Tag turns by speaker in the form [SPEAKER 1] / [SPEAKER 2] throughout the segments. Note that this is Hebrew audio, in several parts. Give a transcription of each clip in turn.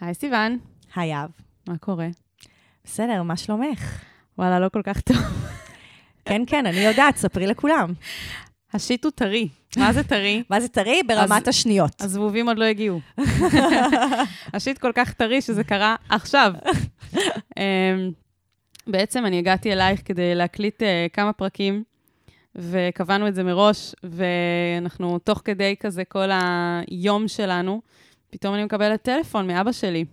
[SPEAKER 1] היי סיוון,
[SPEAKER 2] היי אב.
[SPEAKER 1] מה קורה?
[SPEAKER 2] בסדר, מה שלומך?
[SPEAKER 1] וואלה, לא כל כך טוב.
[SPEAKER 2] כן, כן, אני יודעת, ספרי לכולם.
[SPEAKER 1] ה shit הוא טרי. מה זה טרי?
[SPEAKER 2] מה זה טרי? ברמת השניות.
[SPEAKER 1] הזבובים עוד לא הגיעו. ה shit כל כך טרי שזה קרה עכשיו. אמ, בעצם אני הגעתי אלייך כדי להקליט אה, כמה פרקים, וקבענו את זה מראש, ואנחנו תוך כדי כזה כל היום שלנו, פתאום אני מקבלת טלפון מאבא שלי.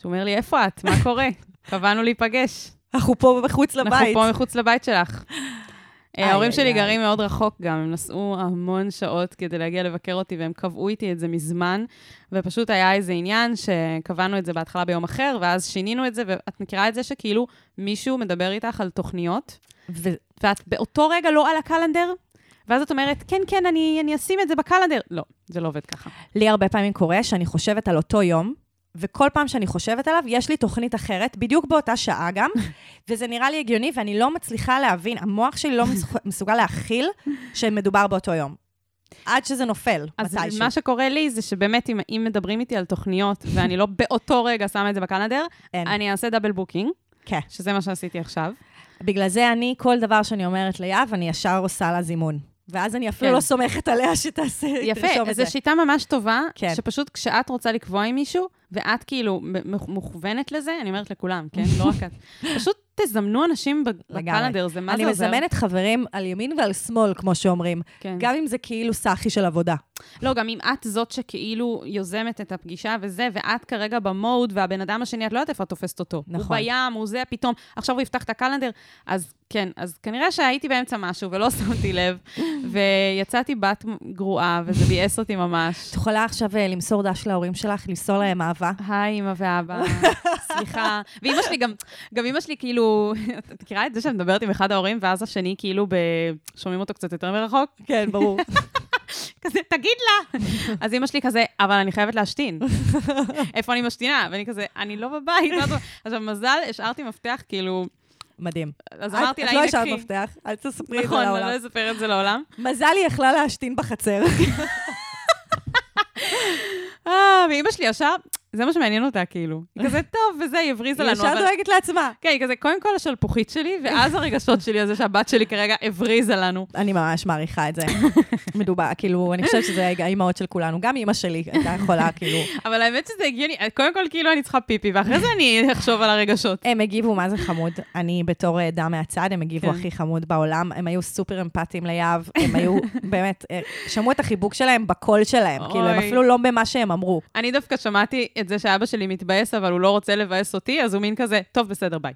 [SPEAKER 1] שהוא אומר לי, איפה את? מה קורה? קבענו להיפגש.
[SPEAKER 2] אנחנו פה מחוץ לבית.
[SPEAKER 1] אנחנו פה מחוץ לבית שלך.
[SPEAKER 2] איי,
[SPEAKER 1] ההורים שלי. גרים מאוד רחוק גם, הם נסעו המון שעות כדי להגיע לבקר אותי, והם קבעו איתי את זה מזמן, ופשוט היה איזה עניין שקבענו את זה בהתחלה ביום אחר, ואז שינינו את זה, ואת מכירה את זה שכאילו מישהו מדבר איתך על תוכניות,
[SPEAKER 2] ו-
[SPEAKER 1] ואת באותו רגע לא על הקלנדר, ואז את אומרת, כן, כן, אני, אני אשים את זה ב calendar. לא, זה לא עובד ככה.
[SPEAKER 2] לי הרבה פעמים קורה שאני חושבת על אותו יום, וכל פעם שאני חושבת עליו, יש לי תוכנית אחרת, בדיוק באותה שעה גם, וזה נראה לי הגיוני, ואני לא מצליחה להבין, המוח שלי לא מסוג- מסוגל להכיל שמדובר באותו יום. עד שזה נופל,
[SPEAKER 1] אז
[SPEAKER 2] מתישהו.
[SPEAKER 1] מה שקורה לי זה שבאמת, אם, אם מדברים איתי על תוכניות, ואני לא באותו רגע שמה את זה ב calendar,
[SPEAKER 2] אין.
[SPEAKER 1] אני אעשה double booking,
[SPEAKER 2] כן.
[SPEAKER 1] שזה מה שעשיתי עכשיו.
[SPEAKER 2] בגלל זה אני, כל דבר שאני אומרת ליהב, אני ישר עושה לה זימון. ואז אני אפילו
[SPEAKER 1] כן.
[SPEAKER 2] לא סומכת עליה שתעשה,
[SPEAKER 1] יפה,
[SPEAKER 2] תרשום את זה.
[SPEAKER 1] זו שיטה ממש טובה,
[SPEAKER 2] כן.
[SPEAKER 1] שפשוט כשאת רוצה לקבוע עם מישהו, ואת כאילו מוכוונת לזה, אני אומרת לכולם, כן? לא רק את. פשוט תזמנו אנשים. בקלנדר, זה מה
[SPEAKER 2] אני
[SPEAKER 1] זה עוזר.
[SPEAKER 2] מזמנת חברים על ימין ועל שמאל, כמו שאומרים.
[SPEAKER 1] כן.
[SPEAKER 2] גם אם זה כאילו סאחי של עבודה.
[SPEAKER 1] לא, גם אם את זאת שכאילו יוזמת את הפגישה וזה, ואת כרגע במוד, והבן אדם השני, את לא יודעת איפה את תופסת אותו.
[SPEAKER 2] נכון.
[SPEAKER 1] הוא בים, הוא זה, פתאום, עכשיו הוא יפתח את הקלנדר. אז כן, אז כנראה שהייתי באמצע משהו ולא שמתי לב, ויצאתי בת גרועה, וזה ביאס אותי ממש.
[SPEAKER 2] את יכולה עכשיו אה, למסור דש להורים שלך, למסור להם אהבה.
[SPEAKER 1] היי, אמא ואבא, סליחה. ואימא שלי גם, גם אימא שלי כאילו, את מכירה את זה שאת מדברת עם אחד ההורים, ואז השני כאילו. שומעים אותו קצת יותר מרחוק?
[SPEAKER 2] כן, ברור.
[SPEAKER 1] כזה, תגיד לה. אז אימא שלי כזה, אבל אני חייבת להשתין. איפה אני משתינה? ואני כזה, אני לא בבית. עכשיו, מזל, השארתי מפתח, כאילו,
[SPEAKER 2] מדהים.
[SPEAKER 1] אז
[SPEAKER 2] את-
[SPEAKER 1] אמרתי לה,
[SPEAKER 2] את לא
[SPEAKER 1] הנה,
[SPEAKER 2] השארת
[SPEAKER 1] קחי.
[SPEAKER 2] מפתח, אל תספרי את זה
[SPEAKER 1] נכון, אני
[SPEAKER 2] לעולם.
[SPEAKER 1] לא אספר את זה לעולם.
[SPEAKER 2] מזל היא יכלה להשתין בחצר.
[SPEAKER 1] אה, ואימא שלי ישר, זה מה שמעניין אותה, כאילו. היא כזה, טוב, וזה, היא הבריזה
[SPEAKER 2] היא
[SPEAKER 1] לנו.
[SPEAKER 2] ישר
[SPEAKER 1] אבל-
[SPEAKER 2] דואגת לעצמה.
[SPEAKER 1] כן, היא כזה, קודם כל השלפוחית שלי, ואז הרגשות שלי על זה שהבת שלי כרגע הבריזה לנו.
[SPEAKER 2] אני ממש מעריכה את זה. מדובר, כאילו, אני חושבת שזה האימהות של כולנו. גם אימא שלי הייתה יכולה, כאילו...
[SPEAKER 1] אבל האמת שזה הגיוני, קודם כל כאילו אני צריכה פיפי, ואחרי זה אני אחשוב על הרגשות.
[SPEAKER 2] הם הגיבו, מה זה חמוד. אני בתור עדה מהצד, הם הגיבו
[SPEAKER 1] כן.
[SPEAKER 2] הכי חמוד בעולם. הם היו סופר אמפתיים ליהב, הם היו, באמת, אה, שמעו את החיבוק שלהם בקול שלהם. כאילו, הם. אפילו לא במה שהם אמרו.
[SPEAKER 1] אני דווקא שמעתי את זה שאבא שלי מתבאס, אבל הוא לא רוצה לבאס אותי, אז הוא מין כזה, טוב, בסדר, ביי.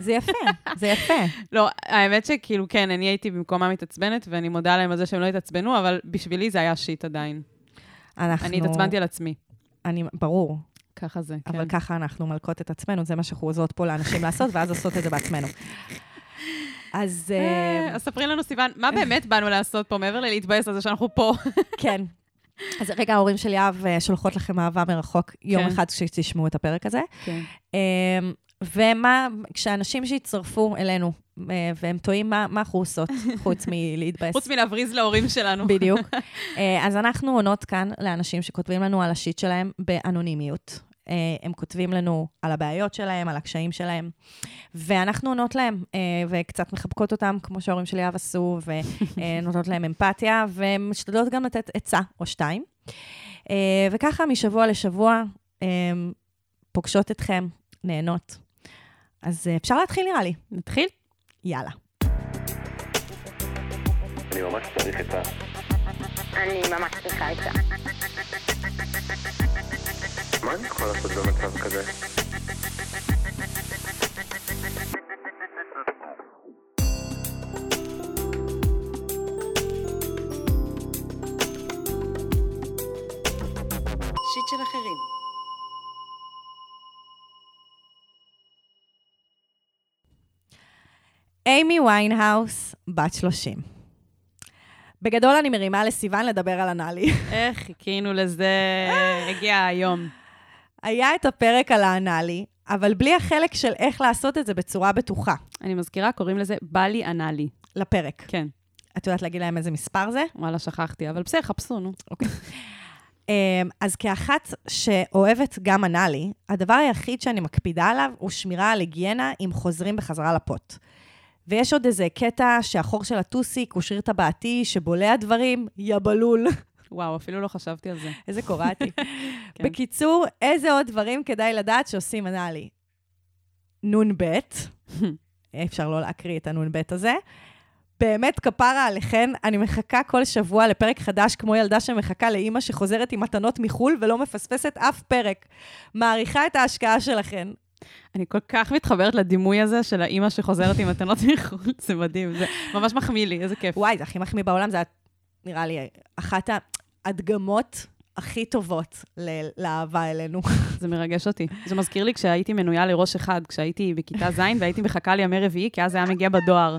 [SPEAKER 2] זה יפה, זה יפה.
[SPEAKER 1] לא, האמת שכאילו, כן, אני הייתי במקומה מתעצבנת, ואני מודה להם על זה שהם לא התעצבנו, אבל בשבילי זה היה שיט עדיין.
[SPEAKER 2] אנחנו...
[SPEAKER 1] אני התעצבנתי על עצמי.
[SPEAKER 2] אני, ברור,
[SPEAKER 1] ככה זה, כן.
[SPEAKER 2] אבל ככה אנחנו מלקות את עצמנו, זה מה שאנחנו עוזרות פה לאנשים לעשות, ואז עושות את זה בעצמנו. אז
[SPEAKER 1] אה,
[SPEAKER 2] אה,
[SPEAKER 1] אז ספרי לנו, סיוון, מה באמת באנו לעשות פה, מעבר ללהתבאס על זה שאנחנו פה?
[SPEAKER 2] כן. אז רגע, ההורים של יהב אה, שולחות לכם אהבה מרחוק יום
[SPEAKER 1] כן.
[SPEAKER 2] אחד כשתשמעו את הפרק הזה.
[SPEAKER 1] כן.
[SPEAKER 2] אה, ומה, כשאנשים שהצטרפו אלינו, אה, והם תוהים מה מה אנחנו עושות, חוץ מלהתבאס.
[SPEAKER 1] חוץ מלהבריז להורים שלנו.
[SPEAKER 2] בדיוק. אה, אז אנחנו עונות כאן לאנשים שכותבים לנו על השיט שלהם באנונימיות. אה, הם כותבים לנו על הבעיות שלהם, על הקשיים שלהם, ואנחנו עונות להם, אה, וקצת מחבקות אותם, כמו שההורים שלי אהב עשו, ונותנות להם אמפתיה, ומשתדלות גם לתת עצה או שתיים. אה, וככה, משבוע לשבוע, פוגשות אתכם, נהנות. אז אפשר להתחיל נראה לי.
[SPEAKER 1] נתחיל?
[SPEAKER 2] יאללה.
[SPEAKER 3] אני ממש צריך את ה...
[SPEAKER 4] אני ממש צריכה את זה.
[SPEAKER 3] מה אני יכול לעשות במצב כזה?
[SPEAKER 5] shit של אחרים.
[SPEAKER 2] אימי ויינהאוס, בת 30. בגדול אני מרימה לסיוון לדבר על אנאלי.
[SPEAKER 1] איך חיכינו לזה, הגיע היום.
[SPEAKER 2] היה את הפרק על האנאלי, אבל בלי החלק של איך לעשות את זה בצורה בטוחה.
[SPEAKER 1] אני מזכירה, קוראים לזה בלי אנאלי.
[SPEAKER 2] לפרק.
[SPEAKER 1] כן,
[SPEAKER 2] את יודעת להגיד להם איזה מספר זה?
[SPEAKER 1] וואלה, שכחתי, אבל בסדר, חפשו, נו.
[SPEAKER 2] אמ, אז כאחת שאוהבת גם אנאלי, הדבר היחיד שאני מקפידה עליו הוא שמירה על היגיינה אם חוזרים בחזרה לפוט. ויש עוד איזה קטע שהחור של הטוסיק הוא שריר טבעתי שבולע דברים, יא בלול.
[SPEAKER 1] וואו, אפילו לא חשבתי על זה.
[SPEAKER 2] איזה קוראתי.
[SPEAKER 1] כן.
[SPEAKER 2] בקיצור, איזה עוד דברים כדאי לדעת שעושים אנאלי? נ"ב, אפשר לא להקריא את הנ"ב הזה. באמת, כפרה עליכן, אני מחכה כל שבוע לפרק חדש, כמו ילדה שמחכה לאימא שחוזרת עם מתנות מחו"ל ולא מפספסת אף פרק. מעריכה את ההשקעה שלכן.
[SPEAKER 1] אני כל כך מתחברת לדימוי הזה של האימא שחוזרת עם מתנות מחו"ל, זה מדהים, זה ממש מחמיא לי, איזה כיף.
[SPEAKER 2] וואי, זה הכי מחמיא בעולם, זה נראה לי אחת ההדגמות הכי טובות ל- לאהבה אלינו.
[SPEAKER 1] זה מרגש אותי. זה מזכיר לי כשהייתי מנויה לראש אחד, כשהייתי בכיתה ז' והייתי מחכה לימי רביעי, כי אז היה מגיע בדואר.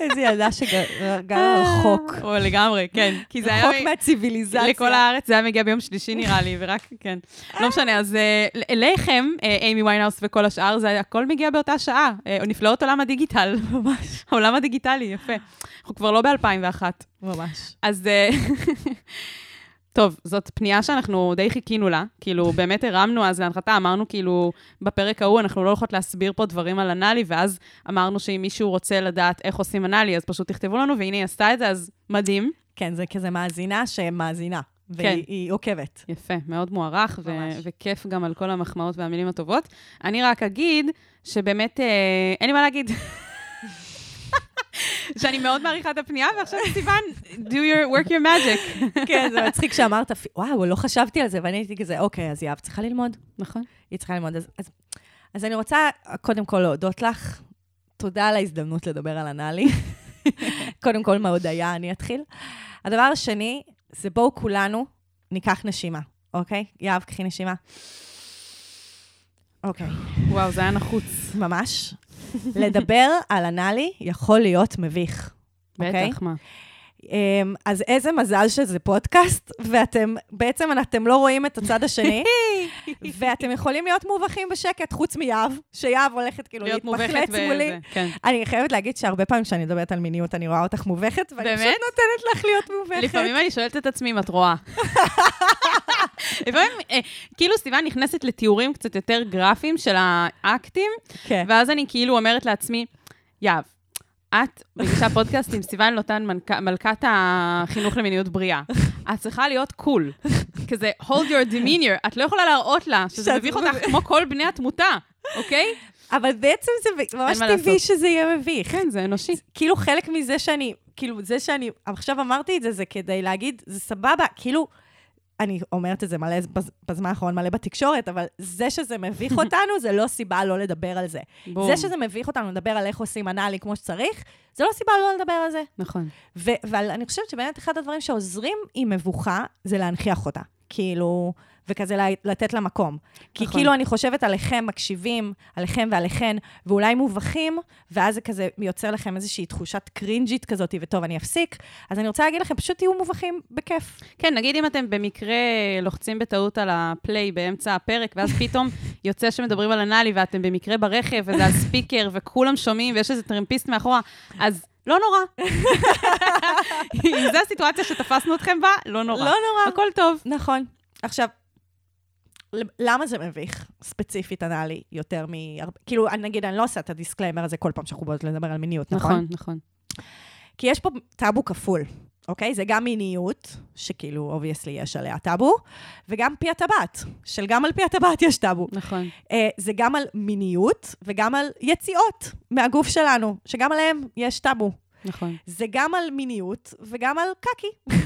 [SPEAKER 2] איזה ילדה שגרה רחוק.
[SPEAKER 1] או לגמרי, כן. כי זה היה...
[SPEAKER 2] רחוק מהציוויליזציה.
[SPEAKER 1] לכל הארץ זה היה מגיע ביום שלישי נראה לי, ורק, כן. לא משנה, אז אה, אליכם, אה, אימי ויינהאוס וכל השאר, זה הכל מגיע באותה שעה. אה, נפלאות עולם הדיגיטל.
[SPEAKER 2] ממש.
[SPEAKER 1] העולם הדיגיטלי, יפה. אנחנו כבר לא ב-2001.
[SPEAKER 2] ממש.
[SPEAKER 1] אז... טוב, זאת פנייה שאנחנו די חיכינו לה. כאילו, באמת הרמנו אז להנחתה, אמרנו כאילו, בפרק ההוא אנחנו לא הולכות להסביר פה דברים על אנאלי, ואז אמרנו שאם מישהו רוצה לדעת איך עושים אנאלי, אז פשוט תכתבו לנו, והנה היא עשתה את זה, אז מדהים.
[SPEAKER 2] כן, זה כזה מאזינה שמאזינה,
[SPEAKER 1] כן.
[SPEAKER 2] והיא היא עוקבת.
[SPEAKER 1] יפה, מאוד מוערך, ו-. וכיף גם על כל המחמאות והמילים הטובות. אני רק אגיד שבאמת, אה, אין לי מה להגיד. שאני מאוד מעריכה את הפנייה, ועכשיו סיוון, do your, work your magic.
[SPEAKER 2] כן, זה מצחיק שאמרת, וואו, לא חשבתי על זה, ואני הייתי כזה, אוקיי, אז יהב צריכה ללמוד.
[SPEAKER 1] נכון.
[SPEAKER 2] היא צריכה ללמוד. אז, אז, אז אני רוצה קודם כל להודות לך. תודה על ההזדמנות לדבר על אנאלי. קודם כל, מהודיה, אני אתחיל. הדבר השני, זה בואו כולנו ניקח נשימה, אוקיי? יהב, קחי נשימה. אוקיי,
[SPEAKER 1] וואו, זה היה נחוץ.
[SPEAKER 2] ממש. לדבר על אנאלי יכול להיות מביך. אוקיי?
[SPEAKER 1] בטח, מה.
[SPEAKER 2] אמ, אז איזה מזל שזה פודקאסט, ואתם, בעצם אתם לא רואים את הצד השני, ואתם יכולים להיות מובכים בשקט, חוץ מיהב, שיהב הולכת כאילו להתמחלץ מולי.
[SPEAKER 1] כן.
[SPEAKER 2] אני חייבת להגיד שהרבה פעמים כשאני מדברת על מיניות, אני רואה אותך מובכת, ואני
[SPEAKER 1] באמת?
[SPEAKER 2] פשוט נותנת לך להיות מובכת.
[SPEAKER 1] לפעמים אני שואלת את עצמי אם את רואה. לפעמים, אה, כאילו סיוון נכנסת לתיאורים קצת יותר גרפיים של האקטים,
[SPEAKER 2] כן.
[SPEAKER 1] ואז אני כאילו אומרת לעצמי, יהב, את מגישה פודקאסט עם סיוון לוטן, מלכת החינוך למיניות בריאה. את צריכה להיות קול. כזה, hold your demeanor. את לא יכולה להראות לה שזה מביך. אותך כמו כל בני התמותה, אוקיי?
[SPEAKER 2] אבל בעצם זה ממש טבעי. שזה יהיה מביך.
[SPEAKER 1] כן, זה אנושי.
[SPEAKER 2] כאילו חלק מזה שאני, כאילו זה שאני, עכשיו אמרתי את זה, זה כדי להגיד, זה סבבה, כאילו, אני אומרת את זה מלא בז- בזמן האחרון, מלא בתקשורת, אבל זה שזה מביך אותנו, זה לא סיבה לא לדבר על זה.
[SPEAKER 1] בום.
[SPEAKER 2] זה שזה מביך אותנו לדבר על איך עושים אנאלי כמו שצריך, זה לא סיבה לא לדבר על זה.
[SPEAKER 1] נכון.
[SPEAKER 2] ו- אבל אני חושבת שבאמת אחד הדברים שעוזרים עם מבוכה, זה להנכיח אותה. כאילו, וכזה לתת לה מקום. כי
[SPEAKER 1] נכון.
[SPEAKER 2] כאילו אני חושבת עליכם, מקשיבים, עליכם ועליכן, ואולי מובכים, ואז זה כזה יוצר לכם איזושהי תחושת קרינג'ית כזאת, וטוב, אני אפסיק. אז אני רוצה להגיד לכם, פשוט תהיו מובכים, בכיף.
[SPEAKER 1] כן, נגיד אם אתם במקרה לוחצים בטעות על ה play באמצע הפרק, ואז פתאום יוצא שמדברים על אנאלי, ואתם במקרה ברכב, וזה על speaker, וכולם שומעים, ויש איזה טרמפיסט מאחורה, אז לא נורא. אם זו הסיטואציה שתפסנו אתכם בה, לא נורא.
[SPEAKER 2] לא נורא.
[SPEAKER 1] הכל טוב.
[SPEAKER 2] נכון. עכשיו, למה זה מביך, ספציפית אנאלי, יותר מ... כאילו, אני- נגיד, אני לא עושה את ה disclaimer הזה כל פעם שאנחנו באות לדבר על מיניות, נכון?
[SPEAKER 1] נכון, נכון.
[SPEAKER 2] כי יש פה טאבו כפול, אוקיי? זה גם מיניות, שכאילו, obviously יש עליה טאבו, וגם פי הטבעת, של גם על פי הטבעת יש טאבו.
[SPEAKER 1] נכון.
[SPEAKER 2] אה, זה גם על מיניות וגם על יציאות מהגוף שלנו, שגם עליהם יש טאבו.
[SPEAKER 1] נכון.
[SPEAKER 2] זה גם על מיניות וגם על קקי.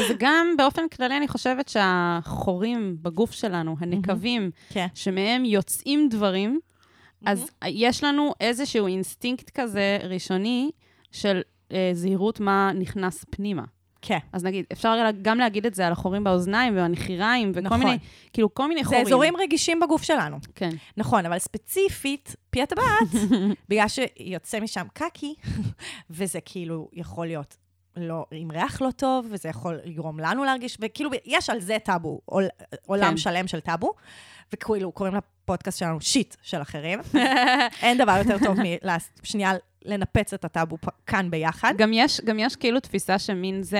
[SPEAKER 1] וזה גם, באופן כללי, אני חושבת שהחורים בגוף שלנו, הנקבים,
[SPEAKER 2] כן.
[SPEAKER 1] שמהם יוצאים דברים, אז יש לנו איזשהו אינסטינקט כזה ראשוני של אה, זהירות מה נכנס פנימה.
[SPEAKER 2] כן.
[SPEAKER 1] אז נגיד, אפשר גם להגיד את זה על החורים באוזניים והנחיריים וכל
[SPEAKER 2] נכון.
[SPEAKER 1] מיני, כאילו, כל מיני
[SPEAKER 2] זה
[SPEAKER 1] חורים.
[SPEAKER 2] אזורים רגישים בגוף שלנו.
[SPEAKER 1] כן.
[SPEAKER 2] נכון, אבל ספציפית, פי הטבעת, בגלל שיוצא משם קקי, וזה כאילו יכול להיות לא, עם ריח לא טוב, וזה יכול לגרום לנו להרגיש, וכאילו, יש על זה טאבו, עול, עולם
[SPEAKER 1] כן.
[SPEAKER 2] שלם של טאבו, וכאילו, קוראים לפודקאסט שלנו שיט של אחרים. אין דבר יותר טוב משנייה לנפץ את הטאבו כאן ביחד.
[SPEAKER 1] גם יש, גם יש כאילו תפיסה שמין זה...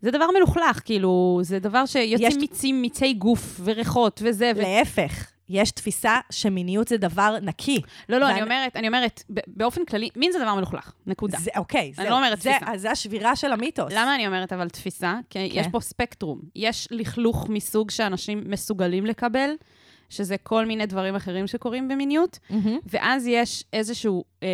[SPEAKER 1] זה דבר מלוכלך, כאילו, זה דבר
[SPEAKER 2] יש-
[SPEAKER 1] שיוצאים מיצים, מיצי גוף וריחות וזה, ו...
[SPEAKER 2] להפך, יש תפיסה שמיניות זה דבר נקי.
[SPEAKER 1] לא, לא, אני
[SPEAKER 2] ואני-
[SPEAKER 1] אומרת, אני אומרת, באופן כללי, מין זה דבר מלוכלך, נקודה.
[SPEAKER 2] זה, אוקיי, זהו.
[SPEAKER 1] לא אומרת
[SPEAKER 2] זה,
[SPEAKER 1] תפיסה.
[SPEAKER 2] אז זה השבירה של המיתוס.
[SPEAKER 1] למה אני אומרת אבל תפיסה? כי יש פה ספקטרום. יש לכלוך מסוג שאנשים מסוגלים לקבל, שזה כל מיני דברים אחרים שקורים במיניות,
[SPEAKER 2] מהמם,
[SPEAKER 1] ואז יש איזשהו אה,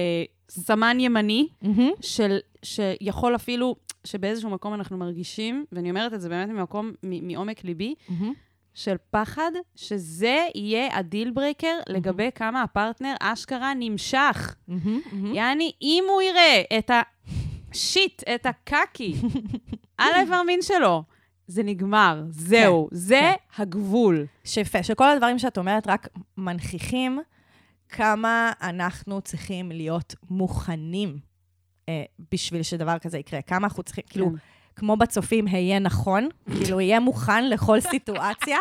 [SPEAKER 1] סמן ימני
[SPEAKER 2] מהמם.
[SPEAKER 1] של, שיכול אפילו, שבאיזשהו מקום אנחנו מרגישים, ואני אומרת את זה באמת ממקום, מ- מעומק ליבי,
[SPEAKER 2] מהמם.
[SPEAKER 1] של פחד, שזה יהיה ה deal breaker לגבי כמה הפרטנר אשכרה נמשך.
[SPEAKER 2] מהמם, מהמם.
[SPEAKER 1] יעני, אם הוא יראה את ה shit, את הקקי, על האיבר מין שלו, זה נגמר, זהו, זה
[SPEAKER 2] כן.
[SPEAKER 1] הגבול.
[SPEAKER 2] שיפה, שכל הדברים שאת אומרת רק מנכיחים כמה אנחנו צריכים להיות מוכנים אה, בשביל שדבר כזה יקרה. כמה אנחנו צריכים, כאילו,
[SPEAKER 1] כן.
[SPEAKER 2] כמו בצופים, היה נכון, כאילו, יהיה מוכן לכל סיטואציה.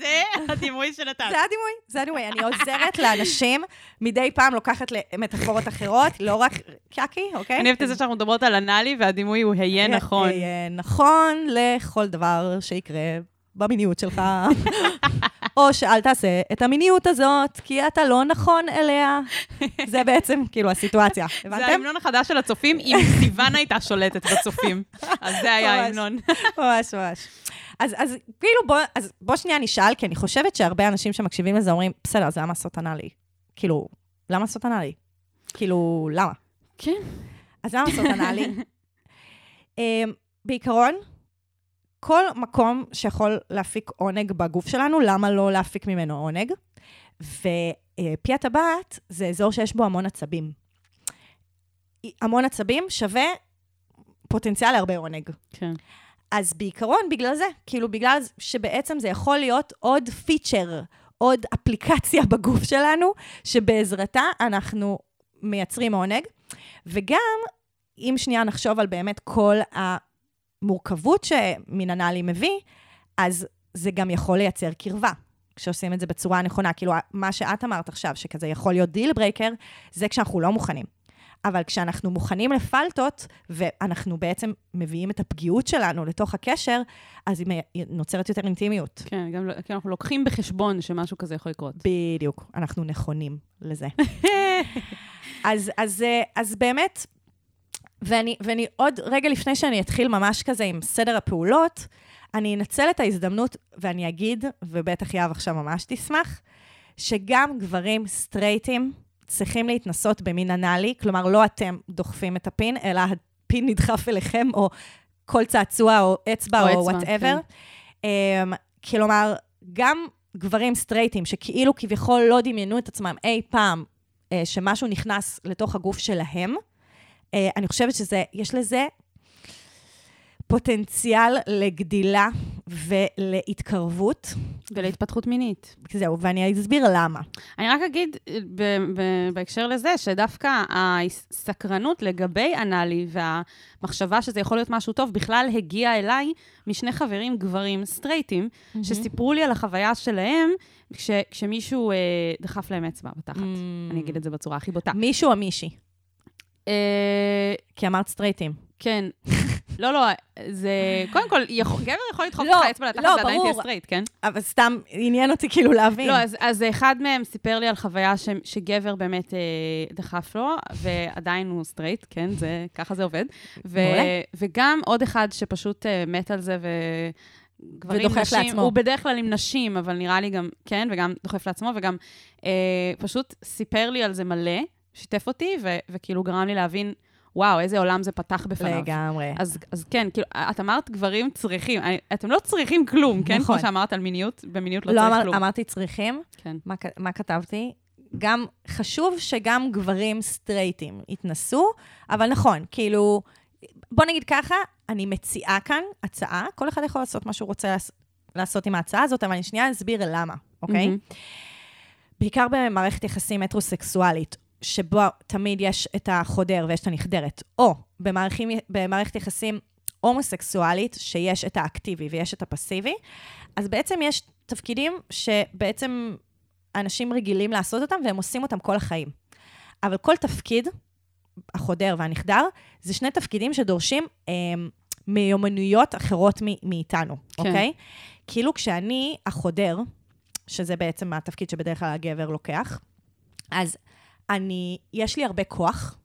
[SPEAKER 1] זה הדימוי שנתת.
[SPEAKER 2] זה הדימוי, זה הדימוי. אני עוזרת לאנשים, מדי פעם לוקחת למטאפורות אחרות, לא רק קקי, אוקיי?
[SPEAKER 1] אני אוהבת את זה שאנחנו מדברות על אנאלי, והדימוי הוא היה נכון.
[SPEAKER 2] אה, נכון לכל דבר שיקרה במיניות שלך. או שאל תעשה את המיניות הזאת, כי אתה לא נכון אליה. זה בעצם, כאילו, הסיטואציה.
[SPEAKER 1] זה
[SPEAKER 2] הבנתם?
[SPEAKER 1] ההמנון החדש של הצופים, אם סיוון הייתה שולטת בצופים. אז זה היה. ההמנון.
[SPEAKER 2] ממש, ממש. אז, אז כאילו, בוא, אז בוא שנייה נשאל, כי אני חושבת שהרבה אנשים שמקשיבים לזה אומרים, בסדר, אז למה לעשות אנאלי? כאילו, למה לעשות אנאלי? כאילו, למה?
[SPEAKER 1] כן.
[SPEAKER 2] אז למה לעשות אנאלי? אמ, בעיקרון, כל מקום שיכול להפיק עונג בגוף שלנו, למה לא להפיק ממנו עונג? ופי הטבעת זה אזור שיש בו המון עצבים. המון עצבים שווה פוטנציאל להרבה עונג.
[SPEAKER 1] כן.
[SPEAKER 2] אז בעיקרון, בגלל זה, כאילו בגלל שבעצם זה יכול להיות עוד פיצ'ר, עוד אפליקציה בגוף שלנו, שבעזרתה אנחנו מייצרים עונג. וגם, אם שנייה נחשוב על באמת כל המורכבות שמין אנאלי מביא, אז זה גם יכול לייצר קרבה. כשעושים את זה בצורה הנכונה, כאילו, מה שאת אמרת עכשיו, שכזה יכול להיות deal breaker, זה כשאנחנו לא מוכנים. אבל כשאנחנו מוכנים לפלטות, ואנחנו בעצם מביאים את הפגיעות שלנו לתוך הקשר, אז היא נוצרת יותר אינטימיות.
[SPEAKER 1] כן, גם לא- כי אנחנו לוקחים בחשבון שמשהו כזה יכול לקרות.
[SPEAKER 2] בדיוק, אנחנו נכונים לזה. אז, אז, אה, אז באמת, ואני, ואני עוד רגע לפני שאני אתחיל ממש כזה עם סדר הפעולות, אני אנצל את ההזדמנות ואני אגיד, ובטח יהב עכשיו ממש תשמח, שגם גברים סטרייטים צריכים להתנסות במין אנאלי, כלומר, לא אתם דוחפים את הפין, אלא הפין נדחף אליכם, או כל צעצוע, או אצבע,
[SPEAKER 1] או
[SPEAKER 2] whatever. Um, כלומר, גם גברים סטרייטים, שכאילו כביכול לא דמיינו את עצמם אי פעם אה, שמשהו נכנס לתוך הגוף שלהם, אני חושבת שזה, יש לזה פוטנציאל לגדילה ולהתקרבות.
[SPEAKER 1] ולהתפתחות מינית.
[SPEAKER 2] זהו, ואני אסביר למה.
[SPEAKER 1] אני רק אגיד אה, ב- ב- בהקשר לזה, שדווקא הסקרנות לגבי אנאלי והמחשבה שזה יכול להיות משהו טוב, בכלל הגיעה אליי משני חברים גברים סטרייטים, שסיפרו לי על החוויה שלהם כש, כשמישהו אה, דחף להם אצבע בתחת. אני אגיד את זה בצורה הכי בוטה.
[SPEAKER 2] מישהו או מישהי?
[SPEAKER 1] אה,
[SPEAKER 2] כי אמרת סטרייטים.
[SPEAKER 1] כן. לא, לא, זה... קודם כל, גבר יכול לדחוף
[SPEAKER 2] לא,
[SPEAKER 1] לך אצבע לתחת
[SPEAKER 2] לא,
[SPEAKER 1] ועדיין תהיה
[SPEAKER 2] ברור.
[SPEAKER 1] סטרייט, כן?
[SPEAKER 2] אבל סתם עניין אותי כאילו להבין.
[SPEAKER 1] לא, אז, אחד מהם סיפר לי על חוויה שגבר באמת אה, דחף לו, ועדיין הוא סטרייט, כן, זה, ככה זה עובד. וגם עוד אחד שפשוט אה, מת על זה, ו... גברים,
[SPEAKER 2] ודוחף
[SPEAKER 1] נשים,
[SPEAKER 2] לעצמו.
[SPEAKER 1] הוא בדרך כלל עם נשים, אבל נראה לי גם, כן, וגם דוחף לעצמו, וגם אה, פשוט סיפר לי על זה מלא, שיתף אותי, ו, וכאילו גרם לי להבין, וואו, איזה עולם זה פתח בפניו.
[SPEAKER 2] לגמרי.
[SPEAKER 1] אז, אז כן, כאילו, את אמרת גברים צריכים, אני- אתם לא צריכים כלום, כן?
[SPEAKER 2] נכון.
[SPEAKER 1] כמו שאמרת על מיניות, במיניות לא,
[SPEAKER 2] לא
[SPEAKER 1] צריך
[SPEAKER 2] אמר,
[SPEAKER 1] כלום.
[SPEAKER 2] אמרתי צריכים,
[SPEAKER 1] כן.
[SPEAKER 2] מה, מה כתבתי? גם, חשוב שגם גברים סטרייטים יתנסו, אבל נכון, כאילו, בוא נגיד ככה, אני מציעה כאן הצעה, כל אחד יכול לעשות מה שהוא רוצה לעש- לעשות עם ההצעה הזאת, אבל אני שנייה אסביר למה, אוקיי?
[SPEAKER 1] מהמם.
[SPEAKER 2] בעיקר במערכת יחסים הטרוסקסואלית, שבו תמיד יש את החודר ויש את הנחדרת, או במערכים, במערכת יחסים הומוסקסואלית, שיש את האקטיבי ויש את הפסיבי, אז בעצם יש תפקידים שבעצם אנשים רגילים לעשות אותם והם עושים אותם כל החיים. אבל כל תפקיד, החודר והנחדר, זה שני תפקידים שדורשים אה, מיומנויות אחרות מ- מאיתנו,
[SPEAKER 1] כן.
[SPEAKER 2] אוקיי? כאילו כשאני החודר, שזה בעצם התפקיד שבדרך כלל הגבר לוקח, אז אני, יש לי הרבה כוח,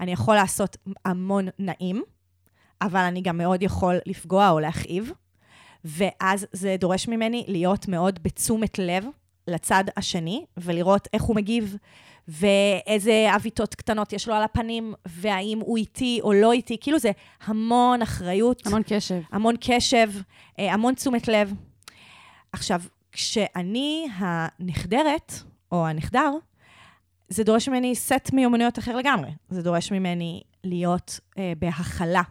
[SPEAKER 2] אני יכול לעשות המון נעים, אבל אני גם מאוד יכול לפגוע או להכאיב, ואז זה דורש ממני להיות מאוד בתשומת לב לצד השני, ולראות איך הוא מגיב, ואיזה עוויתות קטנות יש לו על הפנים, והאם הוא איתי או לא איתי. כאילו זה המון אחריות,
[SPEAKER 1] המון קשב.
[SPEAKER 2] המון קשב, אה, המון תשומת לב. עכשיו, כשאני הנחדרת, או הנחדר, זה דורש ממני סט מיומנויות אחר לגמרי. זה דורש ממני להיות אה, בהכלה,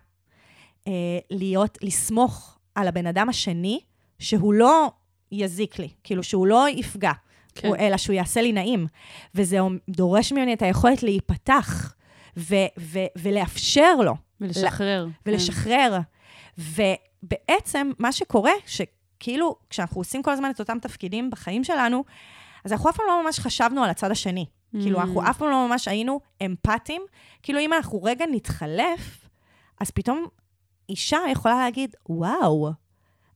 [SPEAKER 2] אה, להיות, לסמוך על הבן אדם השני, שהוא לא יזיק לי, כאילו שהוא לא יפגע,
[SPEAKER 1] כן.
[SPEAKER 2] כן. אלא שהוא יעשה לי נעים. וזה דורש ממני את היכולת להיפתח ו- ו- ולאפשר לו.
[SPEAKER 1] ולשחרר. כן.
[SPEAKER 2] ולשחרר. ובעצם, מה שקורה, שכאילו, כשאנחנו עושים כל הזמן את אותם תפקידים בחיים שלנו, אז אנחנו אף פעם לא ממש חשבנו על הצד השני.
[SPEAKER 1] Mm.
[SPEAKER 2] כאילו, אנחנו אף פעם לא ממש היינו אמפתיים. כאילו, אם אנחנו רגע נתחלף, אז פתאום אישה יכולה להגיד, וואו,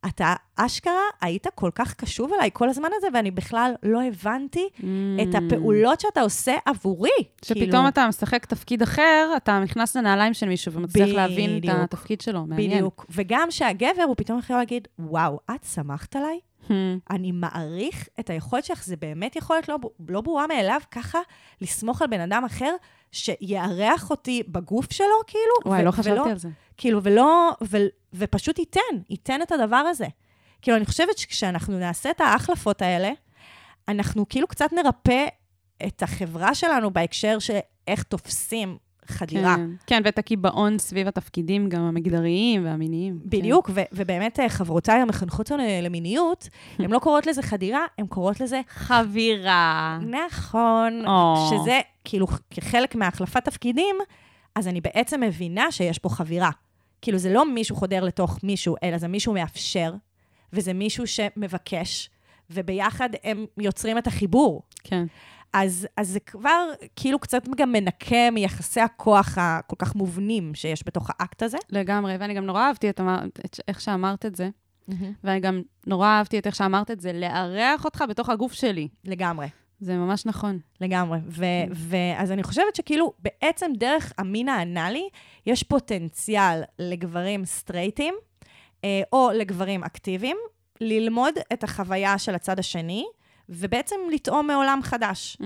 [SPEAKER 2] אתה אשכרה היית כל כך קשוב אליי כל הזמן הזה, ואני בכלל לא הבנתי
[SPEAKER 1] Mm.
[SPEAKER 2] את הפעולות שאתה עושה עבורי.
[SPEAKER 1] שפתאום
[SPEAKER 2] כאילו,
[SPEAKER 1] אתה משחק תפקיד אחר, אתה נכנס לנעליים של מישהו ומצליח להבין את
[SPEAKER 2] בדיוק.
[SPEAKER 1] התפקיד שלו. מעניין.
[SPEAKER 2] בדיוק. וגם שהגבר, הוא פתאום יכול להגיד, וואו, את שמחת עליי?
[SPEAKER 1] Hmm.
[SPEAKER 2] אני מעריך את היכולת שלך, זה באמת יכולת לא, לא ברורה מאליו, ככה לסמוך על בן אדם אחר שיארח אותי בגוף שלו, כאילו.
[SPEAKER 1] וואי,
[SPEAKER 2] ו-
[SPEAKER 1] לא חשבתי
[SPEAKER 2] ולא,
[SPEAKER 1] על זה.
[SPEAKER 2] כאילו, ולא, ו, ופשוט ייתן, ייתן את הדבר הזה. כאילו, אני חושבת שכשאנחנו נעשה את ההחלפות האלה, אנחנו כאילו קצת נרפא את החברה שלנו בהקשר של איך תופסים חדירה.
[SPEAKER 1] כן, כן, ואת הקיבעון סביב התפקידים, גם המגדריים והמיניים. כן.
[SPEAKER 2] בדיוק, ו- ובאמת אה, חברותיי המחנכות שלנו למיניות, הן לא קוראות לזה חדירה, הן קוראות לזה
[SPEAKER 1] חבירה.
[SPEAKER 2] נכון,
[SPEAKER 1] או.
[SPEAKER 2] שזה כאילו כחלק מהחלפת תפקידים, אז אני בעצם מבינה שיש פה חבירה. כאילו, זה לא מישהו חודר לתוך מישהו, אלא זה מישהו מאפשר, וזה מישהו שמבקש, וביחד הם יוצרים את החיבור.
[SPEAKER 1] כן.
[SPEAKER 2] אז, אז זה כבר כאילו קצת גם מנקה מיחסי הכוח הכל כך מובנים שיש בתוך האקט הזה.
[SPEAKER 1] לגמרי, ואני גם נורא אהבתי את, את איך שאמרת את זה, ואני גם נורא אהבתי את איך שאמרת את זה, לארח אותך בתוך הגוף שלי.
[SPEAKER 2] לגמרי.
[SPEAKER 1] זה ממש נכון.
[SPEAKER 2] לגמרי. ו- ואז אני חושבת שכאילו, בעצם דרך המין האנאלי, יש פוטנציאל לגברים סטרייטים, אה, או לגברים אקטיביים, ללמוד את החוויה של הצד השני, ובעצם לטעום מעולם חדש.
[SPEAKER 1] Mm,